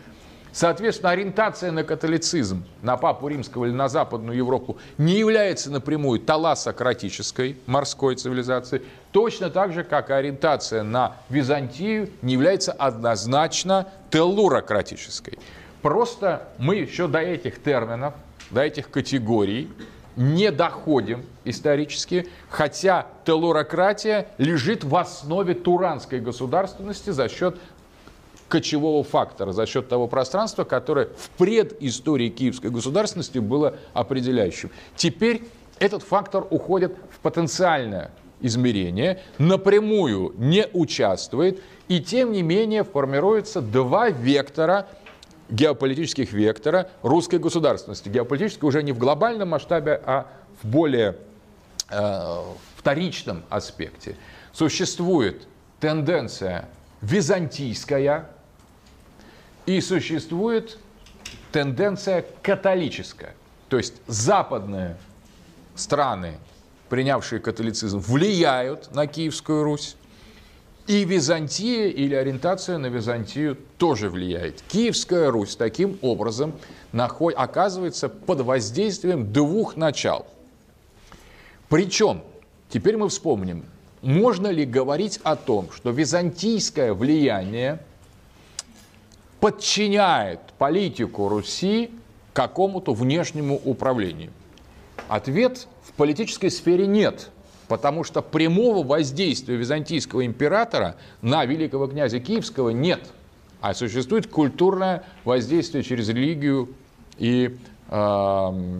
Соответственно, ориентация на католицизм, на Папу Римского или на Западную Европу не является напрямую таласократической морской цивилизацией, точно так же, как и ориентация на Византию не является однозначно теллурократической. Просто мы еще до этих терминов, до этих категорий не доходим исторически, хотя телурократия лежит в основе туранской государственности за счет кочевого фактора, за счет того пространства, которое в предыстории киевской государственности было определяющим. Теперь этот фактор уходит в потенциальное измерение, напрямую не участвует, и тем не менее формируются два вектора геополитических вектора русской государственности. Геополитической уже не в глобальном масштабе, а в более э, вторичном аспекте. Существует тенденция византийская, и существует тенденция католическая. То есть западные страны, принявшие католицизм, влияют на Киевскую Русь. И Византия или ориентация на Византию тоже влияет. Киевская Русь таким образом наход... оказывается под воздействием двух начал. Причем, теперь мы вспомним, можно ли говорить о том, что византийское влияние подчиняет политику Руси какому-то внешнему управлению? Ответ в политической сфере нет, потому что прямого воздействия византийского императора на великого князя Киевского нет, а существует культурное воздействие через религию и э,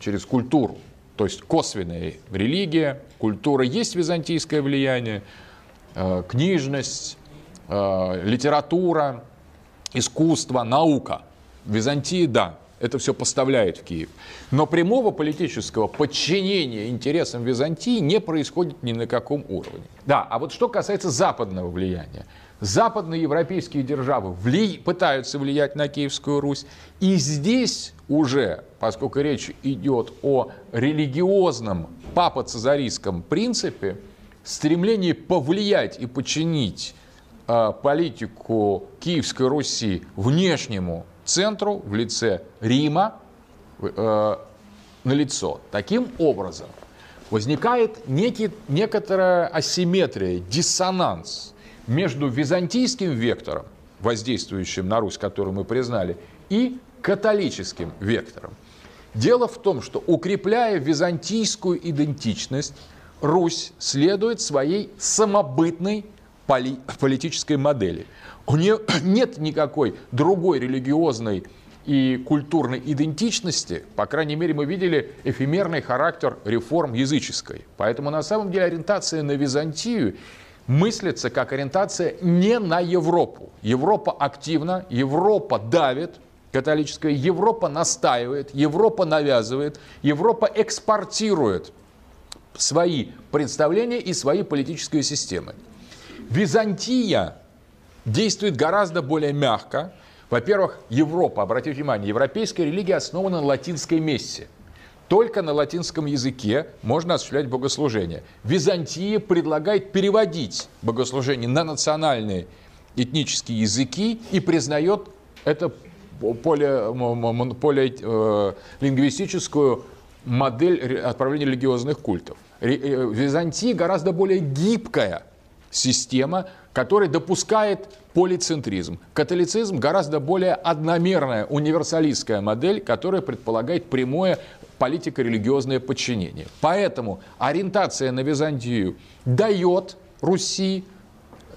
через культуру. То есть косвенная религия, культура есть византийское влияние, э, книжность, э, литература, искусство, наука. В Византии, да, это все поставляет в Киев. Но прямого политического подчинения интересам Византии не происходит ни на каком уровне. Да, а вот что касается западного влияния. Западные европейские державы вли... пытаются влиять на Киевскую Русь. И здесь уже, поскольку речь идет о религиозном папо-цезарийском принципе, стремление повлиять и подчинить политику Киевской Руси внешнему центру в лице Рима э, на лицо. Таким образом, возникает некий, некоторая асимметрия, диссонанс между византийским вектором, воздействующим на Русь, который мы признали, и католическим вектором. Дело в том, что укрепляя византийскую идентичность, Русь следует своей самобытной поли- политической модели. У нее [CLEARS THROAT] нет никакой другой религиозной и культурной идентичности, по крайней мере, мы видели эфемерный характер реформ языческой. Поэтому на самом деле ориентация на Византию мыслится как ориентация не на Европу. Европа активна, Европа давит, католическая, Европа настаивает, Европа навязывает, Европа экспортирует свои представления и свои политические системы. Византия действует гораздо более мягко, во-первых, Европа, обратите внимание, европейская религия основана на латинской мессе. Только на латинском языке можно осуществлять богослужение. Византия предлагает переводить богослужение на национальные этнические языки и признает это поле, поле э, лингвистическую модель отправления религиозных культов. Э, Византия гораздо более гибкая система, которая допускает полицентризм. Католицизм гораздо более одномерная универсалистская модель, которая предполагает прямое политико-религиозное подчинение. Поэтому ориентация на Византию дает Руси,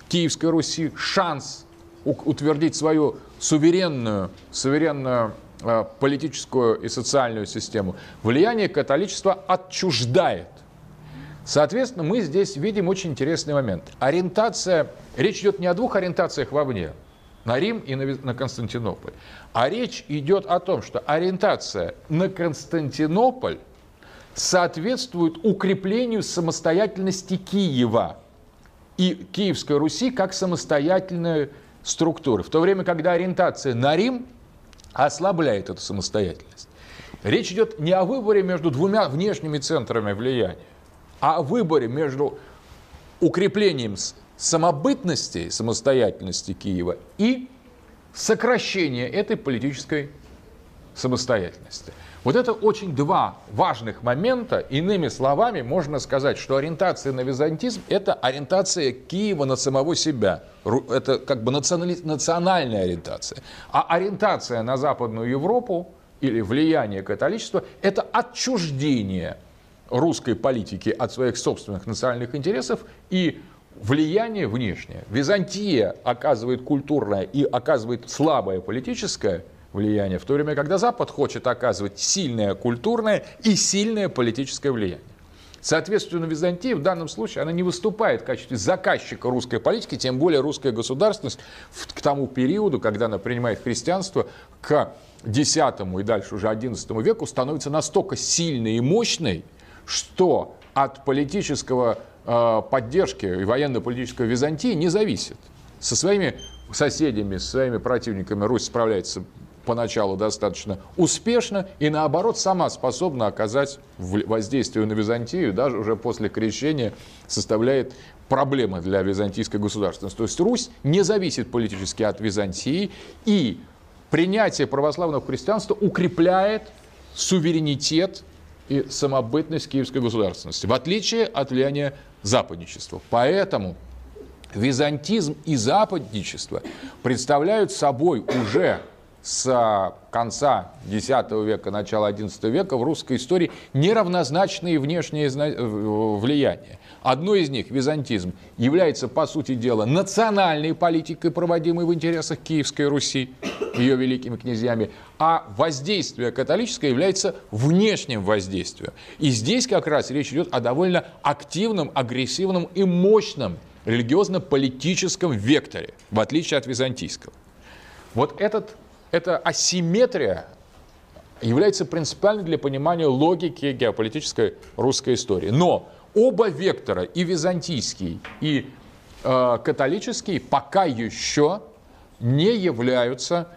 Киевской Руси, шанс утвердить свою суверенную, суверенную э, политическую и социальную систему. Влияние католичества отчуждает Соответственно, мы здесь видим очень интересный момент. Ориентация, речь идет не о двух ориентациях вовне, на Рим и на, на Константинополь, а речь идет о том, что ориентация на Константинополь соответствует укреплению самостоятельности Киева и Киевской Руси как самостоятельной структуры, в то время, когда ориентация на Рим ослабляет эту самостоятельность. Речь идет не о выборе между двумя внешними центрами влияния, о выборе между укреплением самобытности, самостоятельности Киева и сокращение этой политической самостоятельности. Вот это очень два важных момента. Иными словами, можно сказать, что ориентация на византизм – это ориентация Киева на самого себя. Это как бы национальная ориентация. А ориентация на Западную Европу или влияние католичества – это отчуждение русской политики от своих собственных национальных интересов и влияние внешнее. Византия оказывает культурное и оказывает слабое политическое влияние, в то время, когда Запад хочет оказывать сильное культурное и сильное политическое влияние. Соответственно, Византия в данном случае она не выступает в качестве заказчика русской политики, тем более русская государственность к тому периоду, когда она принимает христианство, к X и дальше уже XI веку становится настолько сильной и мощной, что от политического э, поддержки и военно-политической Византии не зависит. Со своими соседями, со своими противниками Русь справляется поначалу достаточно успешно и наоборот сама способна оказать воздействие на Византию, даже уже после крещения составляет проблемы для византийской государственности. То есть Русь не зависит политически от Византии и принятие православного христианства укрепляет суверенитет и самобытность киевской государственности, в отличие от влияния западничества. Поэтому византизм и западничество представляют собой уже с конца X века, начала XI века в русской истории неравнозначные внешние влияния. Одно из них, византизм, является, по сути дела, национальной политикой, проводимой в интересах Киевской Руси, ее великими князьями, а воздействие католическое является внешним воздействием. И здесь как раз речь идет о довольно активном, агрессивном и мощном религиозно-политическом векторе, в отличие от византийского. Вот этот, эта асимметрия является принципиальной для понимания логики геополитической русской истории. Но оба вектора, и византийский, и э, католический, пока еще не являются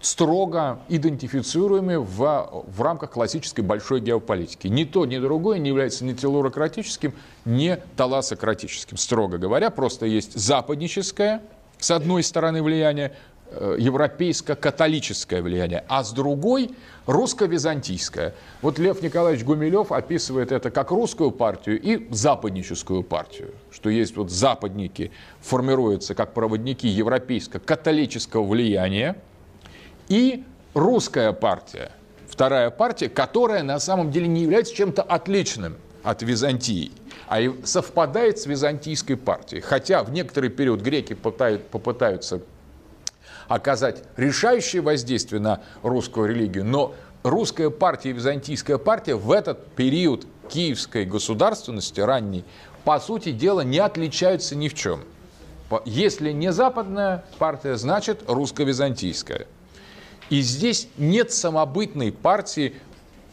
строго идентифицируемы в, в рамках классической большой геополитики. Ни то, ни другое не является ни телурократическим, ни таласократическим, строго говоря. Просто есть западническое, с одной стороны, влияние, европейско-католическое влияние, а с другой русско-византийское. Вот Лев Николаевич Гумилев описывает это как русскую партию и западническую партию, что есть вот западники, формируются как проводники европейско-католического влияния, и русская партия, вторая партия, которая на самом деле не является чем-то отличным от Византии, а совпадает с византийской партией. Хотя в некоторый период греки попытаются оказать решающее воздействие на русскую религию, но русская партия и византийская партия в этот период киевской государственности ранней, по сути дела, не отличаются ни в чем. Если не западная партия, значит русско-византийская. И здесь нет самобытной партии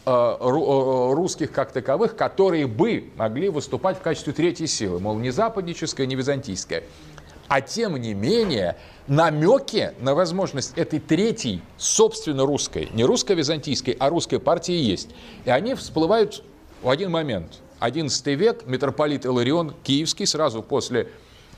э, э, русских как таковых, которые бы могли выступать в качестве третьей силы, мол, не западническая, не византийская. А тем не менее, намеки на возможность этой третьей, собственно русской, не русско-византийской, а русской партии есть. И они всплывают в один момент. XI век, митрополит Иларион Киевский, сразу после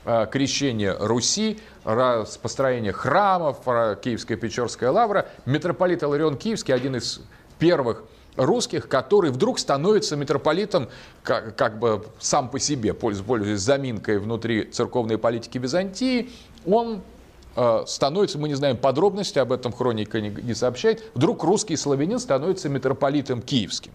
э, крещения Руси, построения храмов, Киевская Печорская лавра, митрополит Иларион Киевский, один из первых русских, который вдруг становится митрополитом как, как бы сам по себе, пользуясь заминкой внутри церковной политики Византии, он э, становится, мы не знаем подробности, об этом хроника не, не сообщает, вдруг русский славянин становится митрополитом киевским.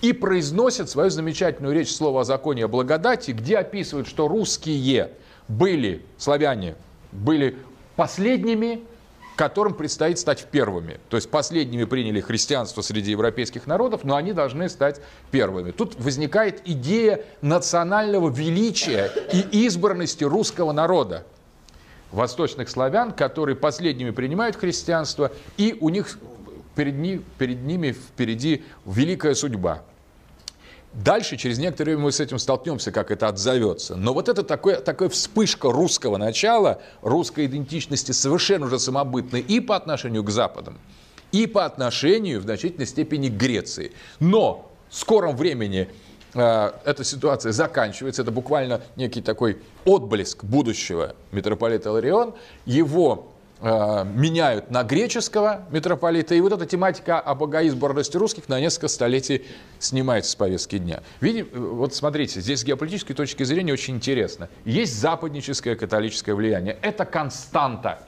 И произносит свою замечательную речь «Слово о законе о благодати», где описывает, что русские были, славяне, были последними которым предстоит стать первыми. То есть последними приняли христианство среди европейских народов, но они должны стать первыми. Тут возникает идея национального величия и избранности русского народа. Восточных славян, которые последними принимают христианство, и у них перед, ним, перед ними впереди великая судьба. Дальше, через некоторое время мы с этим столкнемся, как это отзовется. Но вот это такое, такая вспышка русского начала, русской идентичности совершенно уже самобытной и по отношению к Западам, и по отношению в значительной степени к Греции. Но в скором времени э, эта ситуация заканчивается. Это буквально некий такой отблеск будущего митрополита Ларион. Его меняют на греческого митрополита, и вот эта тематика о богоизборности русских на несколько столетий снимается с повестки дня. Видим, э, вот смотрите, здесь с геополитической точки зрения очень интересно. Есть западническое католическое влияние. Это константа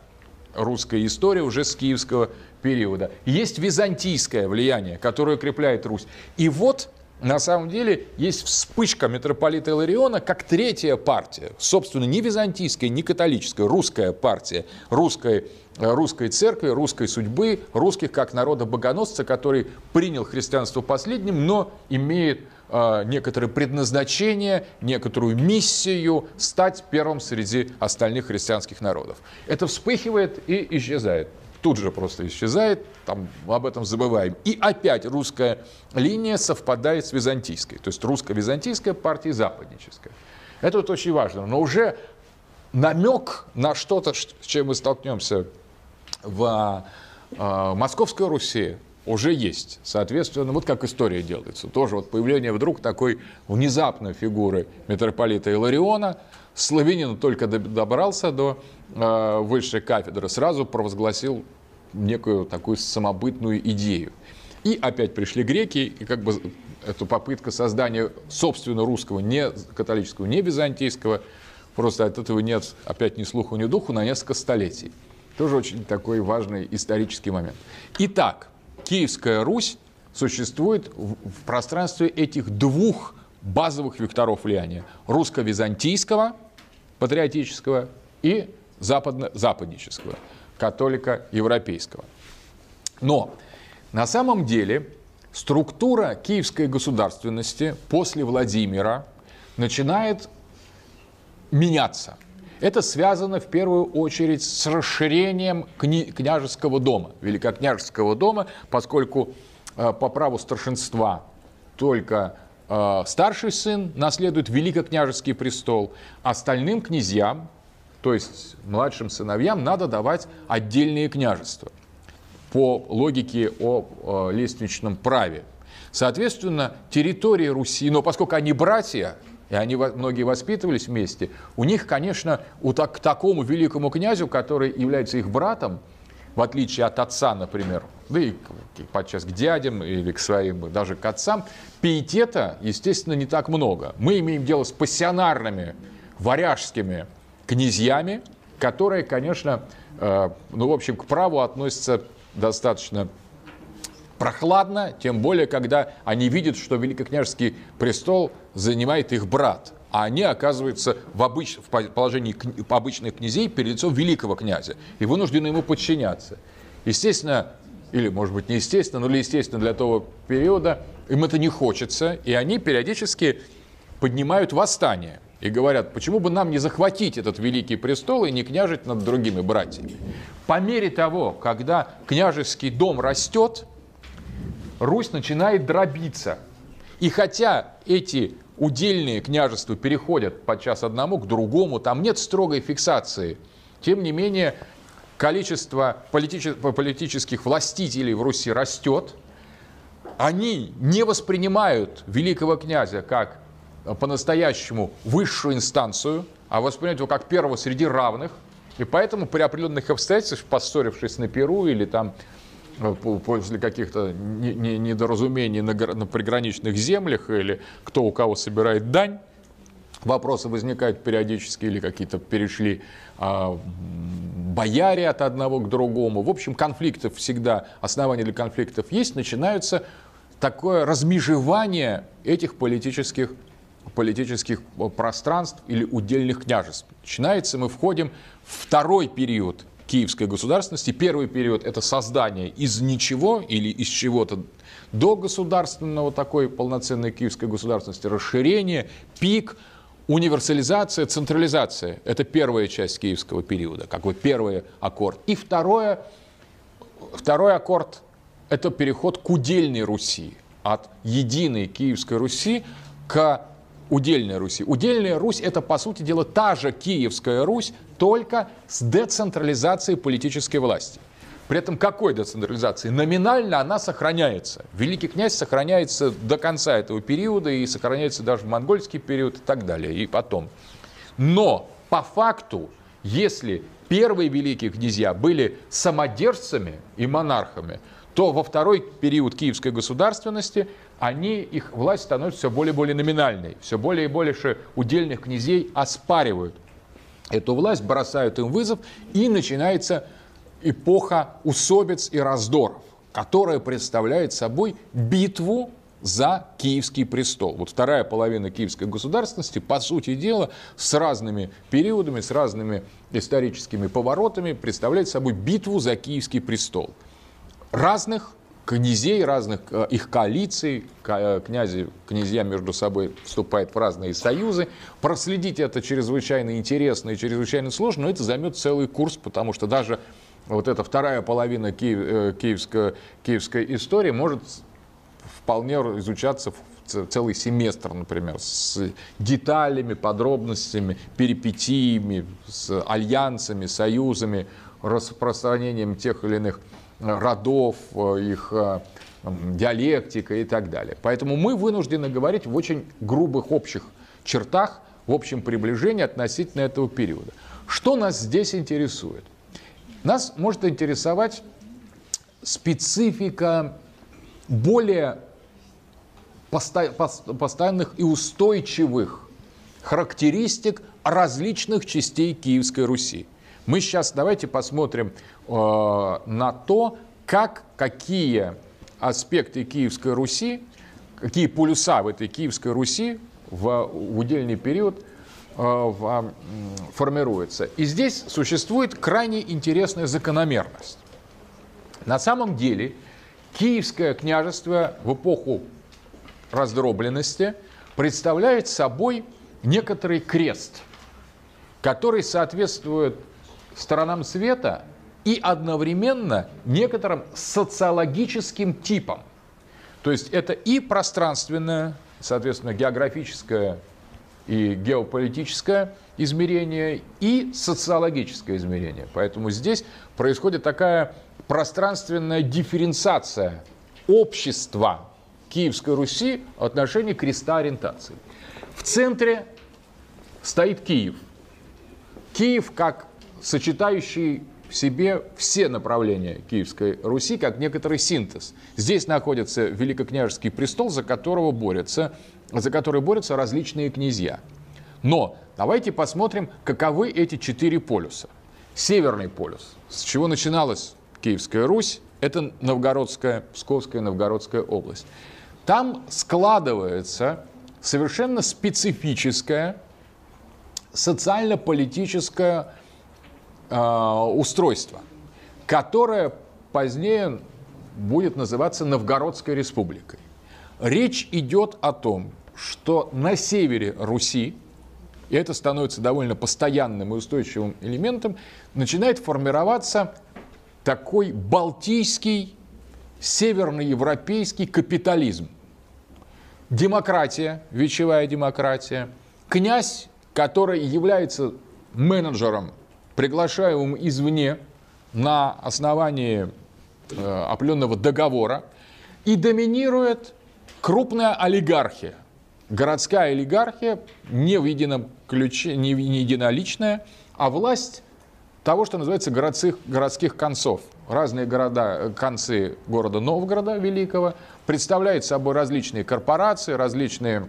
русской истории уже с киевского периода. Есть византийское влияние, которое укрепляет Русь. И вот на самом деле есть вспышка митрополита Илариона как третья партия, собственно, не византийская, не католическая, русская партия, русской, э, русской церкви, русской судьбы, русских как народа-богоносца, который принял христианство последним, но имеет э, некоторое предназначение, некоторую миссию стать первым среди остальных христианских народов. Это вспыхивает и исчезает. Тут же просто исчезает, там об этом забываем. И опять русская линия совпадает с византийской, то есть русско-византийская партия западническая. Это вот очень важно. Но уже намек на что-то, с чем мы столкнемся в э, Московской Руси, уже есть. Соответственно, вот как история делается. Тоже вот появление вдруг такой внезапной фигуры митрополита Илариона, славянин только добрался до э, высшей кафедры, сразу провозгласил некую такую самобытную идею. И опять пришли греки, и как бы эту попытка создания собственно русского, не католического, не византийского, просто от этого нет опять ни слуху, ни духу на несколько столетий. Тоже очень такой важный исторический момент. Итак, Киевская Русь существует в пространстве этих двух базовых векторов влияния. Русско-византийского, патриотического и западно-западнического католика-европейского. Но на самом деле структура киевской государственности после Владимира начинает меняться. Это связано в первую очередь с расширением княжеского дома, великокняжеского дома, поскольку э, по праву старшинства только э, старший сын наследует великокняжеский престол, остальным князьям то есть младшим сыновьям надо давать отдельные княжества по логике о, лестничном праве. Соответственно, территория Руси, но поскольку они братья, и они многие воспитывались вместе, у них, конечно, у так, к такому великому князю, который является их братом, в отличие от отца, например, да и подчас к дядям или к своим, даже к отцам, пиетета, естественно, не так много. Мы имеем дело с пассионарными варяжскими князьями, которые, конечно, э, ну, в общем, к праву относятся достаточно прохладно, тем более, когда они видят, что великокняжеский престол занимает их брат а они оказываются в, обыч... в положении обычных князей перед лицом великого князя и вынуждены ему подчиняться. Естественно, или, может быть, не естественно, но естественно для того периода, им это не хочется, и они периодически поднимают восстание и говорят, почему бы нам не захватить этот великий престол и не княжить над другими братьями. По мере того, когда княжеский дом растет, Русь начинает дробиться. И хотя эти удельные княжества переходят подчас одному к другому, там нет строгой фиксации. Тем не менее, количество политических властителей в Руси растет. Они не воспринимают великого князя как по-настоящему высшую инстанцию, а воспринимают его как первого среди равных. И поэтому при определенных обстоятельствах, поссорившись на Перу или там Э, после каких-то недоразумений на приграничных землях или кто у кого собирает дань, вопросы возникают периодически или какие-то перешли а, бояре от одного к другому. В общем, конфликтов всегда, основания для конфликтов есть, начинается такое размежевание этих политических политических пространств или удельных княжеств. Начинается, мы входим в второй период киевской государственности. Первый период – это создание из ничего или из чего-то до государственного такой полноценной киевской государственности, расширение, пик, универсализация, централизация. Это первая часть киевского периода, как бы первый аккорд. И второе, второй аккорд – это переход к удельной Руси, от единой Киевской Руси к удельной Руси. Удельная Русь – это, по сути дела, та же Киевская Русь, только с децентрализацией политической власти. При этом какой децентрализации? Номинально она сохраняется. Великий князь сохраняется до конца этого периода и сохраняется даже в монгольский период и так далее, и потом. Но по факту, если первые великие князья были самодержцами и монархами, то во второй период киевской государственности они, их власть становится все более и более номинальной. Все более и больше удельных князей оспаривают эту власть, бросают им вызов, и начинается эпоха усобиц и раздоров, которая представляет собой битву за Киевский престол. Вот вторая половина киевской государственности, по сути дела, с разными периодами, с разными историческими поворотами представляет собой битву за Киевский престол. Разных князей, разных э, их коалиций, э, князи, князья между собой вступают в разные союзы. Проследить это чрезвычайно интересно и чрезвычайно сложно, но это займет целый курс, потому что даже вот эта вторая половина киев, э, киевской, киевской истории может вполне изучаться в целый семестр, например, с деталями, подробностями, перипетиями, с альянсами, союзами, распространением тех или иных родов, э, их э, диалектика и так далее. Поэтому мы вынуждены говорить в очень грубых общих чертах, в общем приближении относительно этого периода. Что нас здесь интересует? Нас может интересовать специфика более постоянных и устойчивых характеристик различных частей Киевской Руси. Мы сейчас давайте посмотрим э, на то, как, какие аспекты Киевской Руси, какие полюса в этой Киевской Руси в, удельный период э, формируются. И здесь существует крайне интересная закономерность. На самом деле Киевское княжество в эпоху раздробленности представляет собой некоторый крест, который соответствует сторонам света и одновременно некоторым социологическим типам. То есть это и пространственное, соответственно, географическое и геополитическое измерение, и социологическое измерение. Поэтому здесь происходит такая пространственная дифференциация общества Киевской Руси в отношении креста ориентации. В центре стоит Киев. Киев как сочетающий в себе все направления Киевской Руси, как некоторый синтез. Здесь находится Великокняжеский престол, за которого борются, за который борются различные князья. Но давайте посмотрим, каковы эти четыре полюса. Северный полюс, с чего начиналась Киевская Русь, это Новгородская, Псковская, Новгородская область. Там складывается совершенно специфическое социально-политическое э, устройство, которое позднее будет называться Новгородской республикой. Речь идет о том, что на севере Руси, и это становится довольно постоянным и устойчивым элементом, начинает формироваться такой балтийский, северноевропейский капитализм. Демократия, вечевая демократия, князь, который является менеджером, приглашаемым извне на основании э, определенного договора, и доминирует крупная олигархия. Городская олигархия не в едином ключе, не, не единоличная, а власть того, что называется городских, городских концов. Разные города, концы города Новгорода Великого представляют собой различные корпорации, различные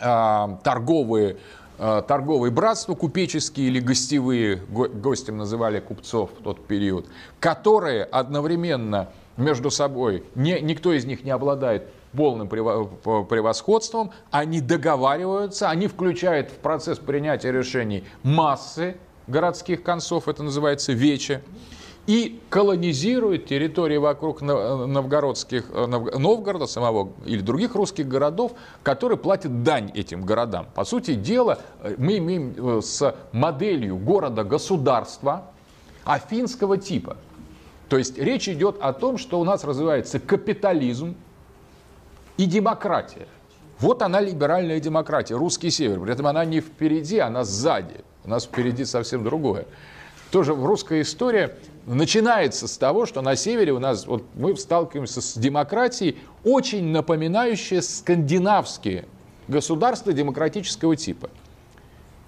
э, торговые, э, торговые братства, купеческие или гостевые, го, гостем называли купцов в тот период, которые одновременно между собой, не, никто из них не обладает полным превосходством, они договариваются, они включают в процесс принятия решений массы городских концов, это называется Вече, и колонизирует территории вокруг новгородских, э, Новгорода самого или других русских городов, которые платят дань этим городам. По сути дела, э, мы имеем э, с моделью города-государства афинского типа. То есть речь идет о том, что у нас развивается капитализм и демократия. Вот она либеральная демократия, русский север. При этом она не впереди, она сзади. У нас впереди совсем другое. Тоже в русской истории начинается с того, что на севере у нас вот мы сталкиваемся с демократией, очень напоминающей скандинавские государства демократического типа.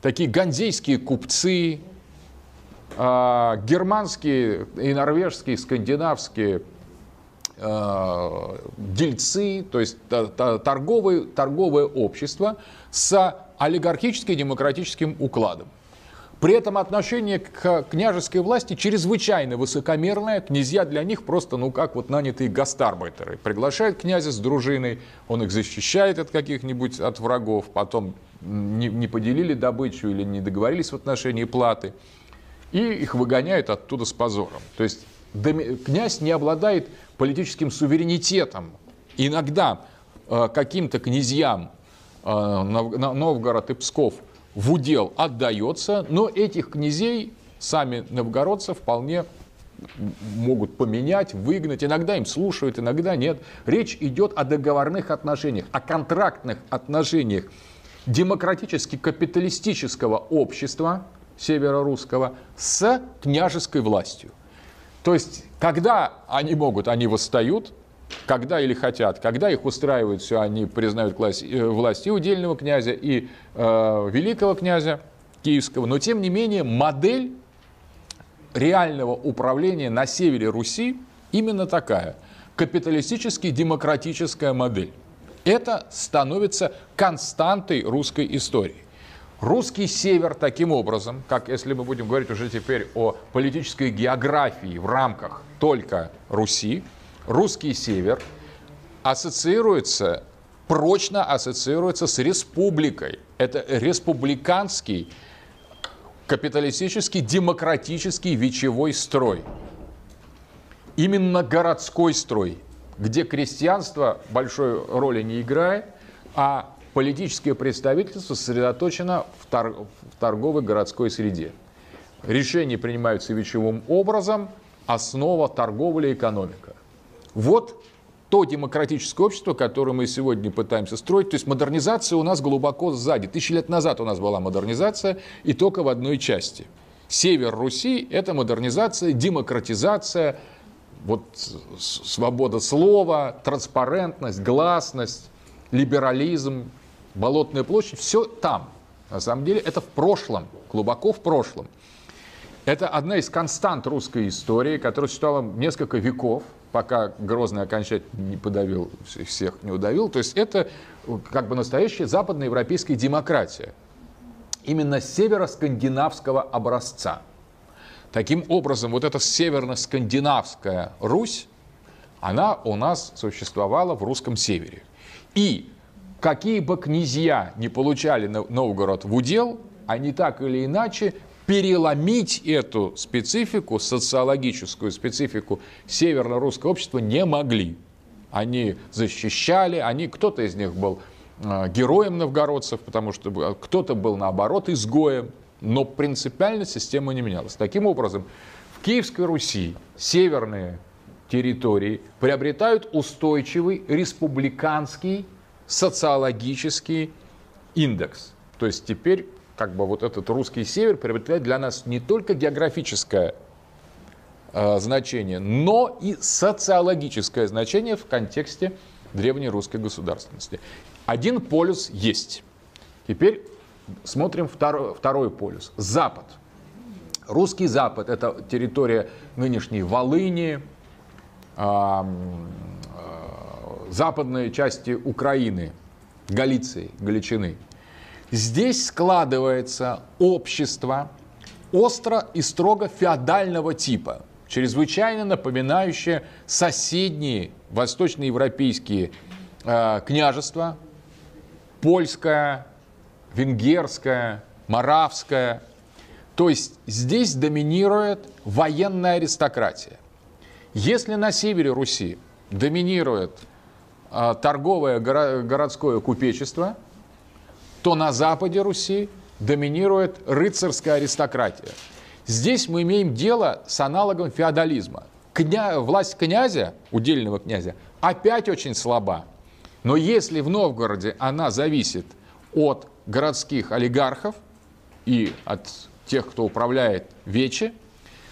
Такие ганзейские купцы, э, германские и норвежские, скандинавские э, дельцы, то есть торговые, торговое общество с олигархическим демократическим укладом. При этом отношение к княжеской власти чрезвычайно высокомерное. Князья для них просто, ну как вот нанятые гастарбайтеры. Приглашают князя с дружиной, он их защищает от каких-нибудь от врагов, потом не, не поделили добычу или не договорились в отношении платы, и их выгоняют оттуда с позором. То есть князь не обладает политическим суверенитетом. Иногда э, каким-то князьям э, Новгород и Псков – в удел отдается, но этих князей сами новгородцы вполне могут поменять, выгнать. Иногда им слушают, иногда нет. Речь идет о договорных отношениях, о контрактных отношениях демократически-капиталистического общества северо-русского с княжеской властью. То есть, когда они могут, они восстают, когда или хотят, когда их устраивает все, они признают власть, э, власть и удельного князя, и э, великого князя киевского. Но тем не менее модель реального управления на севере Руси именно такая. Капиталистически демократическая модель. Это становится константой русской истории. Русский север таким образом, как если мы будем говорить уже теперь о политической географии в рамках только Руси, русский север ассоциируется, прочно ассоциируется с республикой. Это республиканский, капиталистический, демократический вечевой строй. Именно городской строй, где крестьянство большой роли не играет, а политическое представительство сосредоточено в, тор- в торговой городской среде. Решения принимаются вечевым образом, основа торговля и экономика. Вот то демократическое общество, которое мы сегодня пытаемся строить. То есть модернизация у нас глубоко сзади. Тысячи лет назад у нас была модернизация, и только в одной части. Север Руси – это модернизация, демократизация, вот свобода слова, транспарентность, гласность, либерализм Болотная площадь, все там. На самом деле это в прошлом, глубоко в прошлом. Это одна из констант русской истории, которая существовала несколько веков, пока Грозный окончательно не подавил, всех не удавил. То есть это как бы настоящая западноевропейская демократия. Именно северо-скандинавского образца. Таким образом, вот эта северно-скандинавская Русь, она у нас существовала в русском севере. И какие бы князья не получали Новгород в удел, они так или иначе переломить эту специфику, социологическую специфику северно-русского общества не могли. Они защищали, они, кто-то из них был э, героем новгородцев, потому что кто-то был, наоборот, изгоем, но принципиально система не менялась. Таким образом, в Киевской Руси северные территории приобретают устойчивый республиканский социологический индекс. То есть теперь как бы вот этот русский север приобретает для нас не только географическое э, значение, но и социологическое значение в контексте древней русской государственности. Один полюс есть. Теперь смотрим второй, второй полюс. Запад. Русский Запад – это территория нынешней Волыни, э, западной части Украины, Галиции, Галичины. Здесь складывается общество остро и строго феодального типа, чрезвычайно напоминающее соседние восточноевропейские э, княжества, польское, венгерское, моравское. То есть здесь доминирует военная аристократия. Если на севере Руси доминирует э, торговое горо- городское купечество – то на западе Руси доминирует рыцарская аристократия. Здесь мы имеем дело с аналогом феодализма. Кня... Власть князя, удельного князя, опять очень слаба. Но если в Новгороде она зависит от городских олигархов и от тех, кто управляет Вечи,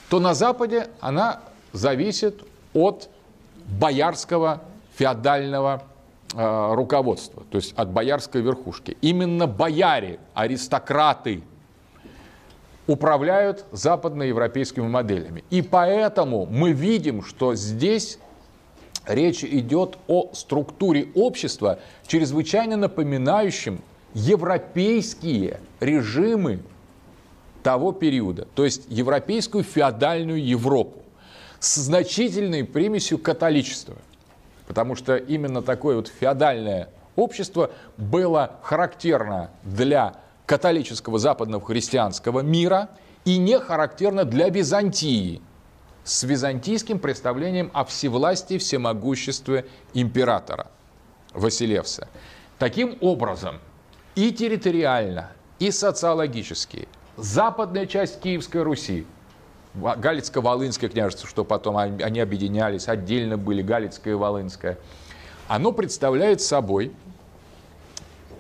то на Западе она зависит от боярского феодального руководства, то есть от боярской верхушки. Именно бояре, аристократы управляют западноевропейскими моделями. И поэтому мы видим, что здесь речь идет о структуре общества, чрезвычайно напоминающем европейские режимы того периода, то есть европейскую феодальную Европу с значительной примесью католичества. Потому что именно такое вот феодальное общество было характерно для католического западного христианского мира и не характерно для Византии с византийским представлением о всевластии, всемогуществе императора Василевса. Таким образом, и территориально, и социологически западная часть Киевской Руси Галицко-Волынское княжество, что потом они объединялись, отдельно были Галицкое и Волынское, оно представляет собой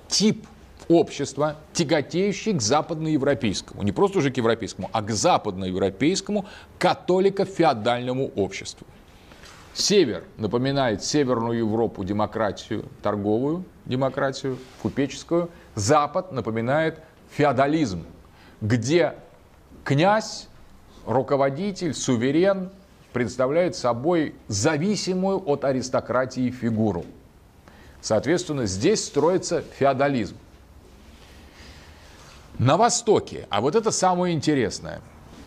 тип общества, тяготеющий к западноевропейскому, не просто уже к европейскому, а к западноевропейскому католико-феодальному обществу. Север напоминает Северную Европу демократию, торговую демократию, купеческую. Запад напоминает феодализм, где князь руководитель, суверен представляет собой зависимую от аристократии фигуру. Соответственно, здесь строится феодализм. На Востоке, а вот это самое интересное,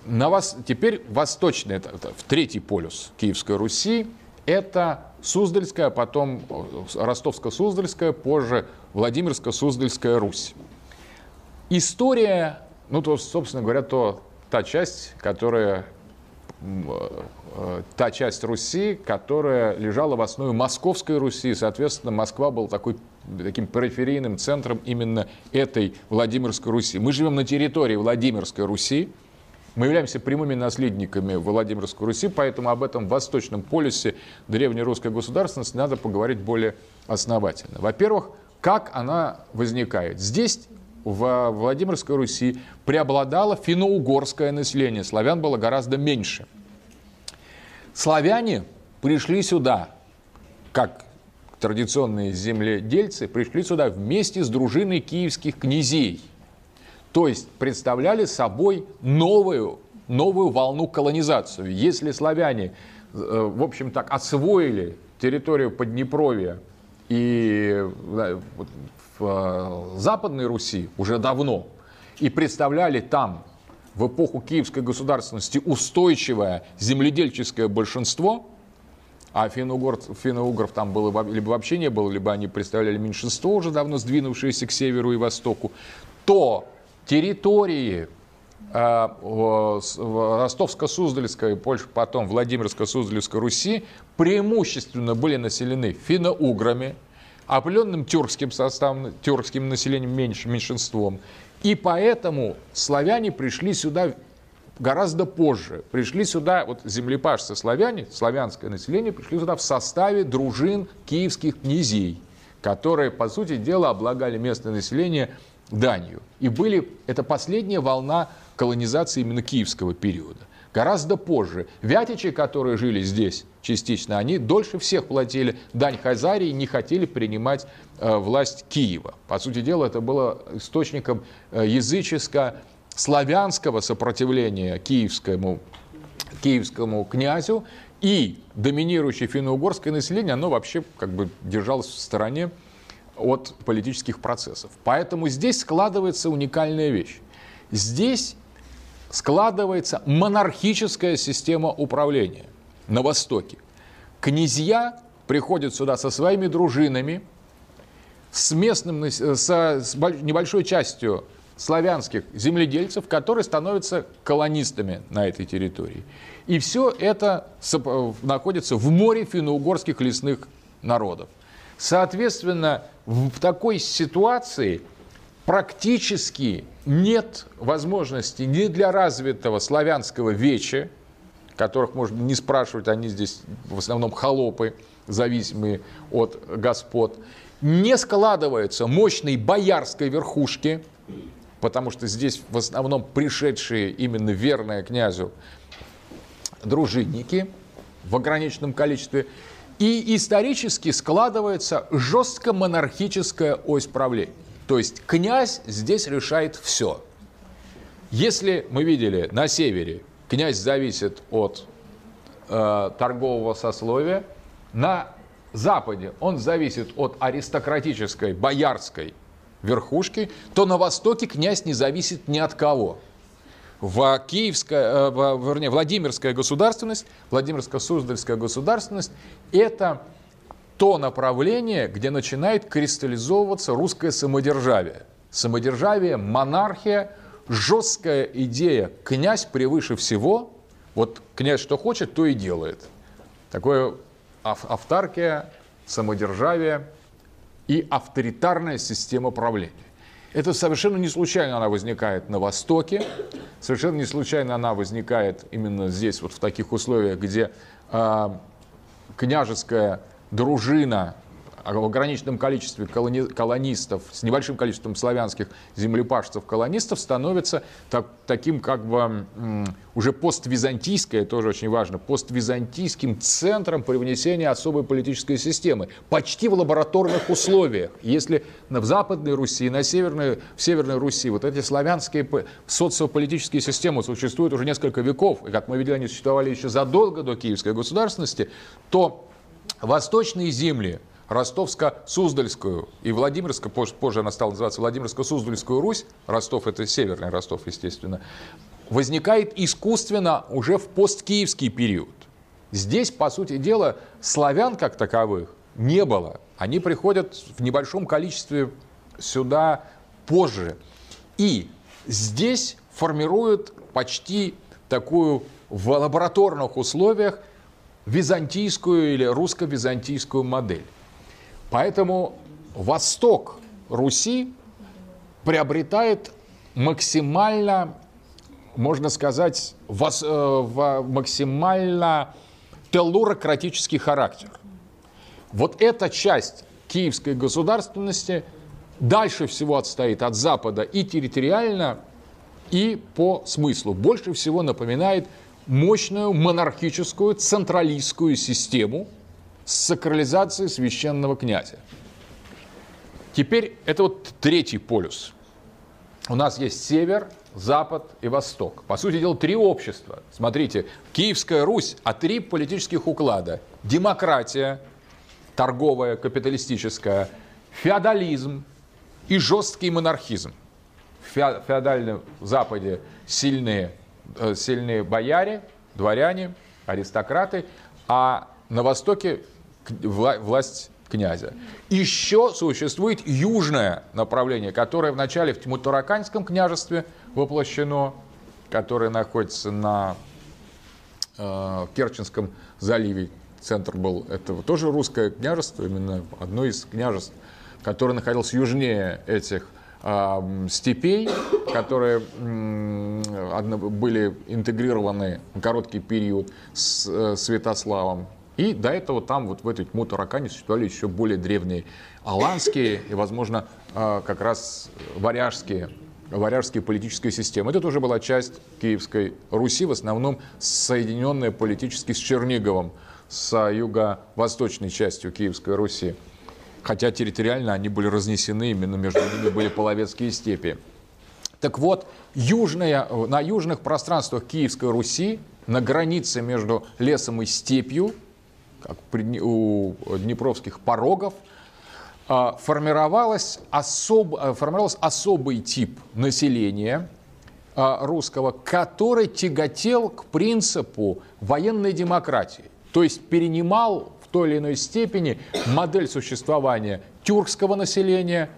на вос... теперь восточный, это, это, в третий полюс Киевской Руси, это Суздальская, потом Ростовско-Суздальская, позже Владимирско-Суздальская Русь. История, ну то, собственно говоря, то та часть, которая э, та часть Руси, которая лежала в основе Московской Руси. Соответственно, Москва был такой, таким периферийным центром именно этой Владимирской Руси. Мы живем на территории Владимирской Руси, мы являемся прямыми наследниками Владимирской Руси, поэтому об этом восточном полюсе древней русской государственности надо поговорить более основательно. Во-первых, как она возникает? Здесь в Владимирской Руси преобладало финно-угорское население. Славян было гораздо меньше. Славяне пришли сюда, как традиционные земледельцы, пришли сюда вместе с дружиной киевских князей. То есть представляли собой новую, новую волну колонизацию. Если славяне, э, в общем так, освоили территорию Поднепровья и э, Западной Руси уже давно, и представляли там в эпоху киевской государственности устойчивое земледельческое большинство, а финно-угров там было, либо вообще не было, либо они представляли меньшинство, уже давно сдвинувшееся к северу и востоку, то территории э, Ростовско-Суздальской, Польша, потом Владимирско-Суздальской Руси преимущественно были населены финно-уграми, определенным тюркским составом, тюркским населением меньше, меньшинством. И поэтому славяне пришли сюда гораздо позже. Пришли сюда, вот землепашцы славяне, славянское население, пришли сюда в составе дружин киевских князей, которые, по сути дела, облагали местное население данью. И были, это последняя волна колонизации именно киевского периода. Гораздо позже. Вятичи, которые жили здесь частично, они дольше всех платили дань Хазарии и не хотели принимать э, власть Киева. По сути дела, это было источником э, языческо-славянского сопротивления киевскому, киевскому князю. И доминирующее финно-угорское население, оно вообще как бы держалось в стороне от политических процессов. Поэтому здесь складывается уникальная вещь. Здесь складывается монархическая система управления на Востоке. Князья приходят сюда со своими дружинами, с местным, с, с небольшой частью славянских земледельцев, которые становятся колонистами на этой территории. И все это находится в море финно-угорских лесных народов. Соответственно, в такой ситуации практически нет возможности ни для развитого славянского веча, которых можно не спрашивать, они здесь в основном холопы, зависимые от господ, не складывается мощной боярской верхушки, потому что здесь в основном пришедшие именно верные князю дружинники в ограниченном количестве, и исторически складывается жестко монархическая ось правления. То есть князь здесь решает все. Если мы видели на севере, князь зависит от э, торгового сословия, на западе он зависит от аристократической, боярской верхушки, то на востоке князь не зависит ни от кого. В Киевская, э, вернее, Владимирская государственность, Владимирско-Суздальская государственность – это то направление, где начинает кристаллизовываться русское самодержавие. Самодержавие, монархия, жесткая идея «князь превыше всего», вот князь что хочет, то и делает. Такое автаркия, самодержавие и авторитарная система правления. Это совершенно не случайно она возникает на Востоке, совершенно не случайно она возникает именно здесь, вот в таких условиях, где э, княжеская дружина в ограниченном количестве колони, колонистов, с небольшим количеством славянских землепашцев-колонистов становится так, таким как бы уже поствизантийское, тоже очень важно, поствизантийским центром привнесения особой политической системы, почти в лабораторных условиях. Если в Западной Руси, на Северной, в Северной Руси вот эти славянские социополитические системы существуют уже несколько веков, и, как мы видели, они существовали еще задолго до киевской государственности, то восточные земли, Ростовско-Суздальскую и Владимирско, позже, позже она стала называться Владимирско-Суздальскую Русь, Ростов это северный Ростов, естественно, возникает искусственно уже в посткиевский период. Здесь, по сути дела, славян как таковых не было. Они приходят в небольшом количестве сюда позже. И здесь формируют почти такую в лабораторных условиях византийскую или русско-византийскую модель. Поэтому восток Руси приобретает максимально, можно сказать, вос, э, максимально теллурократический характер. Вот эта часть киевской государственности дальше всего отстоит от Запада и территориально, и по смыслу. Больше всего напоминает мощную монархическую централистскую систему – с сакрализацией священного князя. Теперь это вот третий полюс. У нас есть север, запад и восток. По сути дела, три общества. Смотрите, Киевская Русь, а три политических уклада. Демократия, торговая, капиталистическая, феодализм и жесткий монархизм. В феодальном Западе сильные, сильные бояре, дворяне, аристократы, а на Востоке власть князя. Еще существует южное направление, которое вначале в Тимутараканском княжестве воплощено, которое находится на э, Керченском заливе. Центр был этого тоже русское княжество, именно одно из княжеств, которое находилось южнее этих э, степей, которые были интегрированы в короткий период с э, Святославом и до этого там, вот в этой Тьму-Таракане, существовали еще более древние аланские и, возможно, а, как раз варяжские, варяжские политические системы. Это тоже была часть Киевской Руси, в основном соединенная политически с Черниговым, с юго-восточной частью Киевской Руси. Хотя территориально они были разнесены, именно между ними были половецкие степи. Так вот, южная, на южных пространствах Киевской Руси, на границе между лесом и степью, как у днепровских порогов, а, формировалось особ, а, формировался особый тип населения а, русского, который тяготел к принципу военной демократии, то есть перенимал той или иной степени модель существования тюркского населения,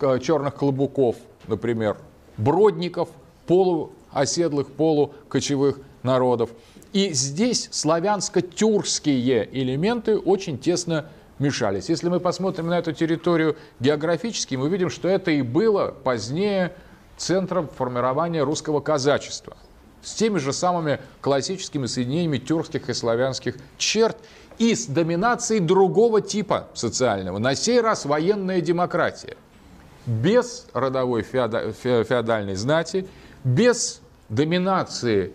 черных клобуков, например, бродников, полуоседлых, полукочевых народов – и здесь славянско-тюркские элементы очень тесно мешались. Если мы посмотрим на эту территорию географически, мы видим, что это и было позднее центром формирования русского казачества с теми же самыми классическими соединениями тюркских и славянских черт и с доминацией другого типа социального, на сей раз военная демократия, без родовой феодальной знати, без доминации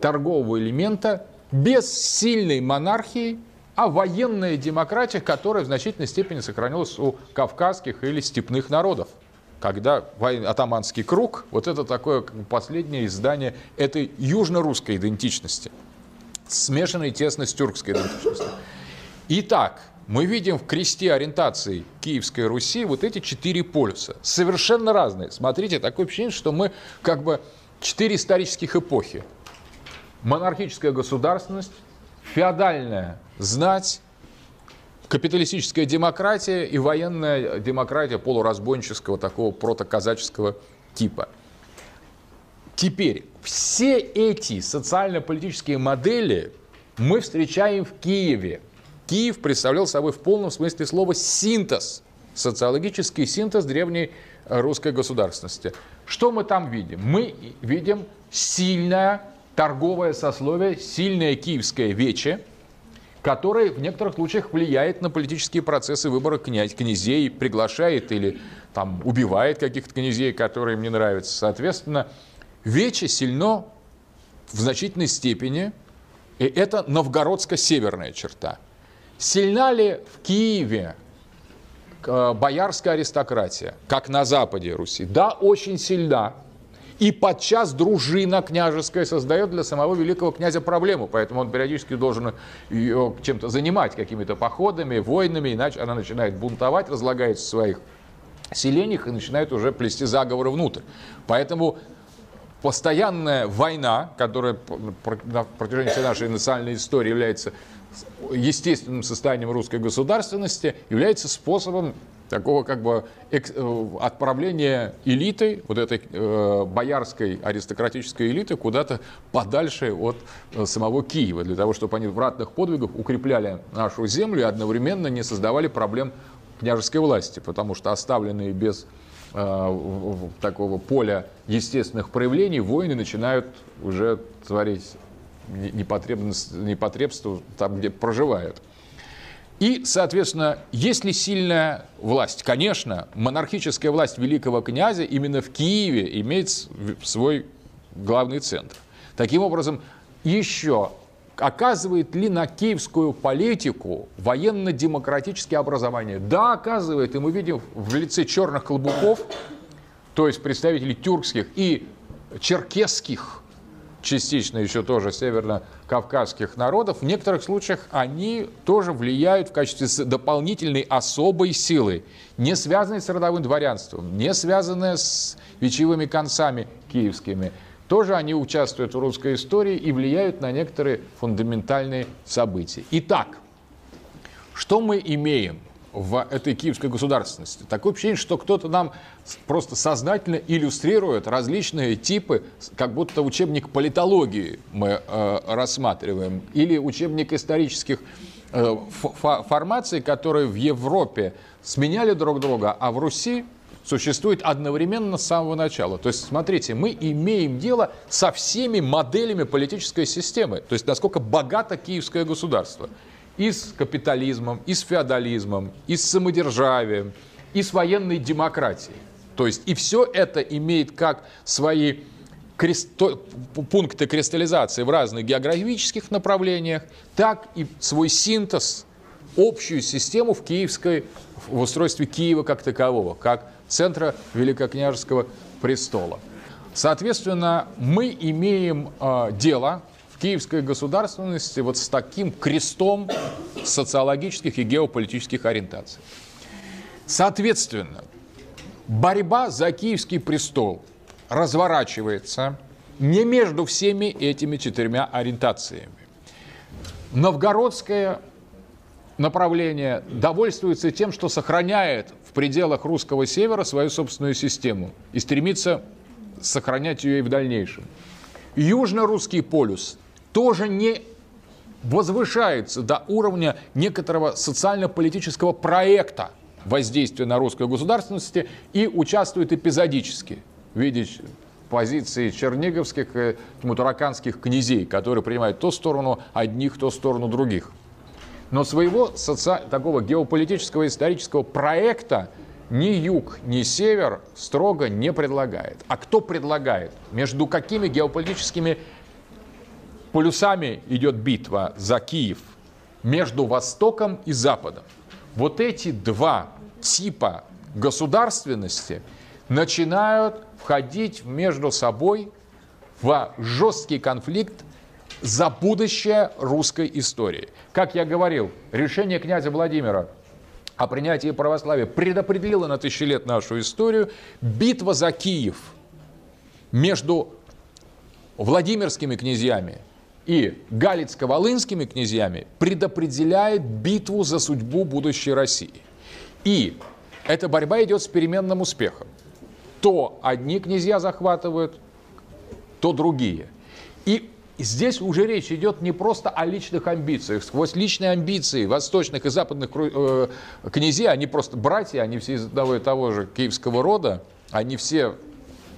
торгового элемента без сильной монархии, а военная демократия, которая в значительной степени сохранилась у кавказских или степных народов. Когда атаманский круг, вот это такое последнее издание этой южно-русской идентичности, смешанной тесно с тюркской идентичностью. Итак, мы видим в кресте ориентации Киевской Руси вот эти четыре полюса, совершенно разные. Смотрите, такое ощущение, что мы как бы четыре исторических эпохи монархическая государственность, феодальная знать, капиталистическая демократия и военная демократия полуразбойнического такого протоказаческого типа. Теперь, все эти социально-политические модели мы встречаем в Киеве. Киев представлял собой в полном смысле слова синтез, социологический синтез древней русской государственности. Что мы там видим? Мы видим сильное торговое сословие, сильное киевское вече, которое в некоторых случаях влияет на политические процессы выбора князь, князей, приглашает или там, убивает каких-то князей, которые им не нравятся. Соответственно, вече сильно в значительной степени, и это новгородско-северная черта. Сильна ли в Киеве э, боярская аристократия, как на западе Руси? Да, очень сильна. И подчас дружина княжеская создает для самого великого князя проблему, поэтому он периодически должен ее чем-то занимать, какими-то походами, войнами, иначе она начинает бунтовать, разлагается в своих селениях и начинает уже плести заговоры внутрь. Поэтому постоянная война, которая на протяжении всей нашей национальной истории является естественным состоянием русской государственности, является способом такого как бы э, отправления элиты, вот этой э, боярской аристократической элиты куда-то подальше от э, самого Киева, для того, чтобы они в ратных подвигах укрепляли нашу землю и одновременно не создавали проблем княжеской власти, потому что оставленные без такого поля естественных проявлений, войны начинают уже творить непотребство там, где проживают. И, соответственно, есть ли сильная власть? Конечно, монархическая власть великого князя именно в Киеве имеет свой главный центр. Таким образом, еще оказывает ли на киевскую политику военно-демократические образования? Да, оказывает. И мы видим в лице черных колбуков, то есть представителей тюркских и черкесских частично еще тоже северно-кавказских народов, в некоторых случаях они тоже влияют в качестве дополнительной особой силы, не связанной с родовым дворянством, не связанной с вечевыми концами киевскими. Тоже они участвуют в русской истории и влияют на некоторые фундаментальные события. Итак, что мы имеем? в этой киевской государственности. Такое ощущение, что кто-то нам просто сознательно иллюстрирует различные типы, как будто учебник политологии мы э, рассматриваем, или учебник исторических э, формаций, которые в Европе сменяли друг друга, а в Руси существует одновременно с самого начала. То есть, смотрите, мы имеем дело со всеми моделями политической системы. То есть, насколько богато киевское государство и с капитализмом, и с феодализмом, и с самодержавием, и с военной демократией. То есть и все это имеет как свои кресто... пункты кристаллизации в разных географических направлениях, так и свой синтез, общую систему в киевской, в устройстве Киева как такового, как центра Великокняжеского престола. Соответственно, мы имеем э, дело в киевской государственности вот с таким крестом социологических и геополитических ориентаций. Соответственно, борьба за киевский престол разворачивается не между всеми этими четырьмя ориентациями. Новгородское направление довольствуется тем, что сохраняет пределах русского севера свою собственную систему и стремится сохранять ее и в дальнейшем. Южно-русский полюс тоже не возвышается до уровня некоторого социально-политического проекта воздействия на русскую государственность и участвует эпизодически в виде позиции черниговских и мутараканских князей, которые принимают то сторону одних, то сторону других. Но своего соци... такого геополитического исторического проекта ни юг, ни север строго не предлагает. А кто предлагает? Между какими геополитическими полюсами идет битва за Киев между Востоком и Западом. Вот эти два типа государственности начинают входить между собой в жесткий конфликт за будущее русской истории. Как я говорил, решение князя Владимира о принятии православия предопределило на тысячи лет нашу историю. Битва за Киев между Владимирскими князьями и Галицко-Волынскими князьями предопределяет битву за судьбу будущей России. И эта борьба идет с переменным успехом. То одни князья захватывают, то другие. И здесь уже речь идет не просто о личных амбициях. Сквозь личные амбиции восточных и западных э, князей, они просто братья, они все из одного и того же киевского рода, они все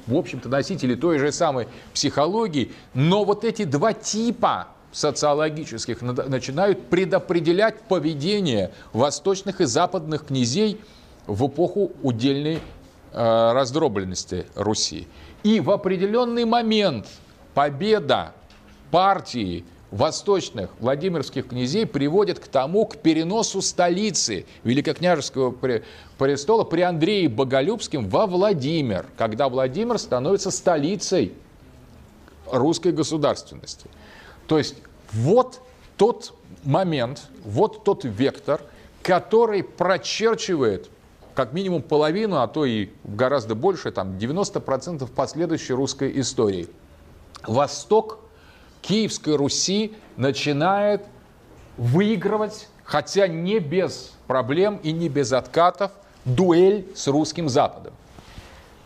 в общем-то, носители той же самой психологии, но вот эти два типа социологических начинают предопределять поведение восточных и западных князей в эпоху удельной э, раздробленности Руси. И в определенный момент победа партии восточных Владимирских князей приводит к тому, к переносу столицы Великокняжеского престола при Андрее Боголюбском во Владимир, когда Владимир становится столицей русской государственности. То есть вот тот момент, вот тот вектор, который прочерчивает как минимум половину, а то и гораздо больше, там 90% последующей русской истории. Восток Киевской Руси начинает выигрывать, хотя не без проблем и не без откатов, дуэль с русским Западом.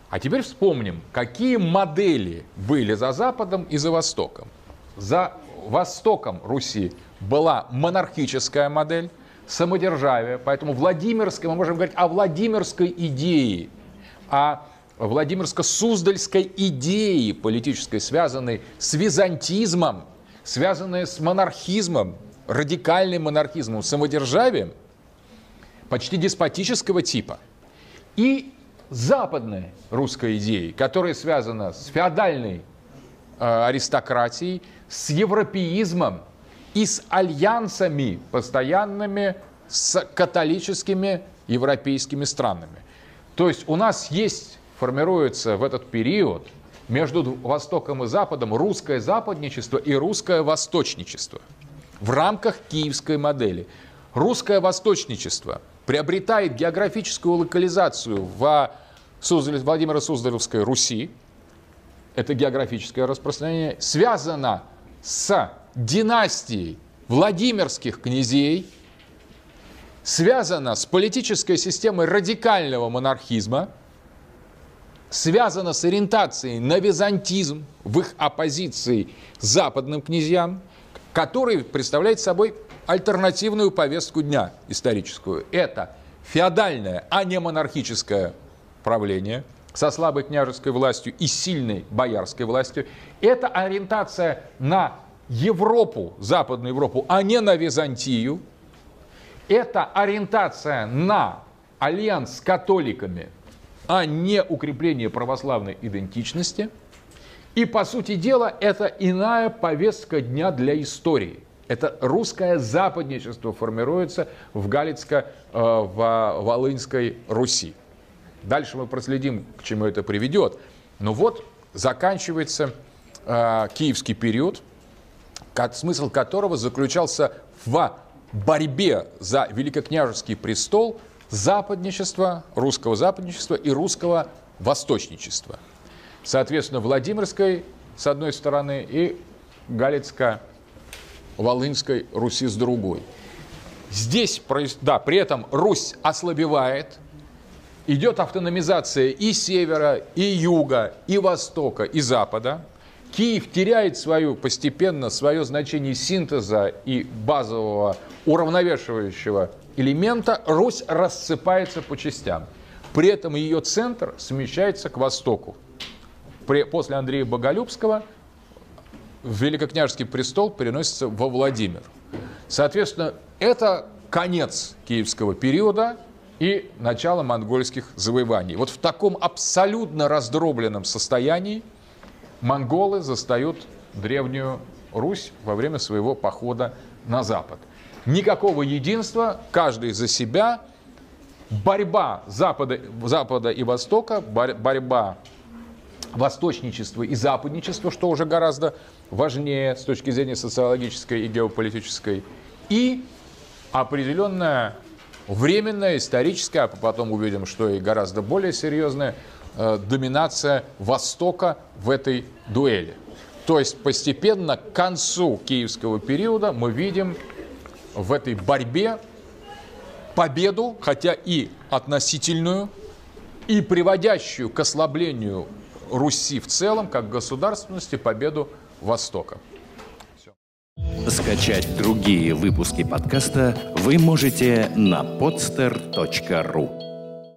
А теперь вспомним, какие модели были за Западом и за Востоком. За Востоком Руси была монархическая модель, самодержавие, поэтому Владимирская, мы можем говорить о Владимирской идее, о Владимирско-Суздальской идеи политической, связанной с византизмом, связанной с монархизмом, радикальным монархизмом, самодержавием, почти деспотического типа, и западной русской идеей, которая связана с феодальной э, аристократией, с европеизмом и с альянсами постоянными с католическими европейскими странами. То есть у нас есть, формируется в этот период между Востоком и Западом русское западничество и русское восточничество в рамках киевской модели. Русское восточничество приобретает географическую локализацию в Суздаль, Владимира Суздалевской Руси, это географическое распространение, связано с династией Владимирских князей, связано с политической системой радикального монархизма, связано с ориентацией на византизм в их оппозиции западным князьям, который представляет собой альтернативную повестку дня историческую. Это феодальное, а не монархическое правление со слабой княжеской властью и сильной боярской властью. Это ориентация на Европу, Западную Европу, а не на Византию. Это ориентация на альянс с католиками, а не укрепление православной идентичности. И, по сути дела, это иная повестка дня для истории. Это русское западничество формируется в Галицко-Волынской э, Руси. Дальше мы проследим, к чему это приведет. Но вот заканчивается э, киевский период, смысл которого заключался в борьбе за великокняжеский престол западничества, русского западничества и русского восточничества. Соответственно, Владимирской с одной стороны и Галицко-Волынской Руси с другой. Здесь, да, при этом Русь ослабевает, идет автономизация и севера, и юга, и востока, и запада. Киев теряет свою, постепенно свое значение синтеза и базового уравновешивающего элемента. Русь рассыпается по частям. При этом ее центр смещается к востоку. При, после Андрея Боголюбского Великокняжеский престол переносится во Владимир. Соответственно, это конец киевского периода – и начало монгольских завоеваний. Вот в таком абсолютно раздробленном состоянии монголы застают древнюю Русь во время своего похода на запад. Никакого единства, каждый за себя, борьба Запада, Запада и Востока, борьба восточничества и западничества, что уже гораздо важнее с точки зрения социологической и геополитической, и определенная временная, историческая, а потом увидим, что и гораздо более серьезная доминация Востока в этой дуэли. То есть постепенно к концу киевского периода мы видим в этой борьбе победу, хотя и относительную, и приводящую к ослаблению Руси в целом, как государственности, победу Востока. Скачать другие выпуски подкаста вы можете на podster.ru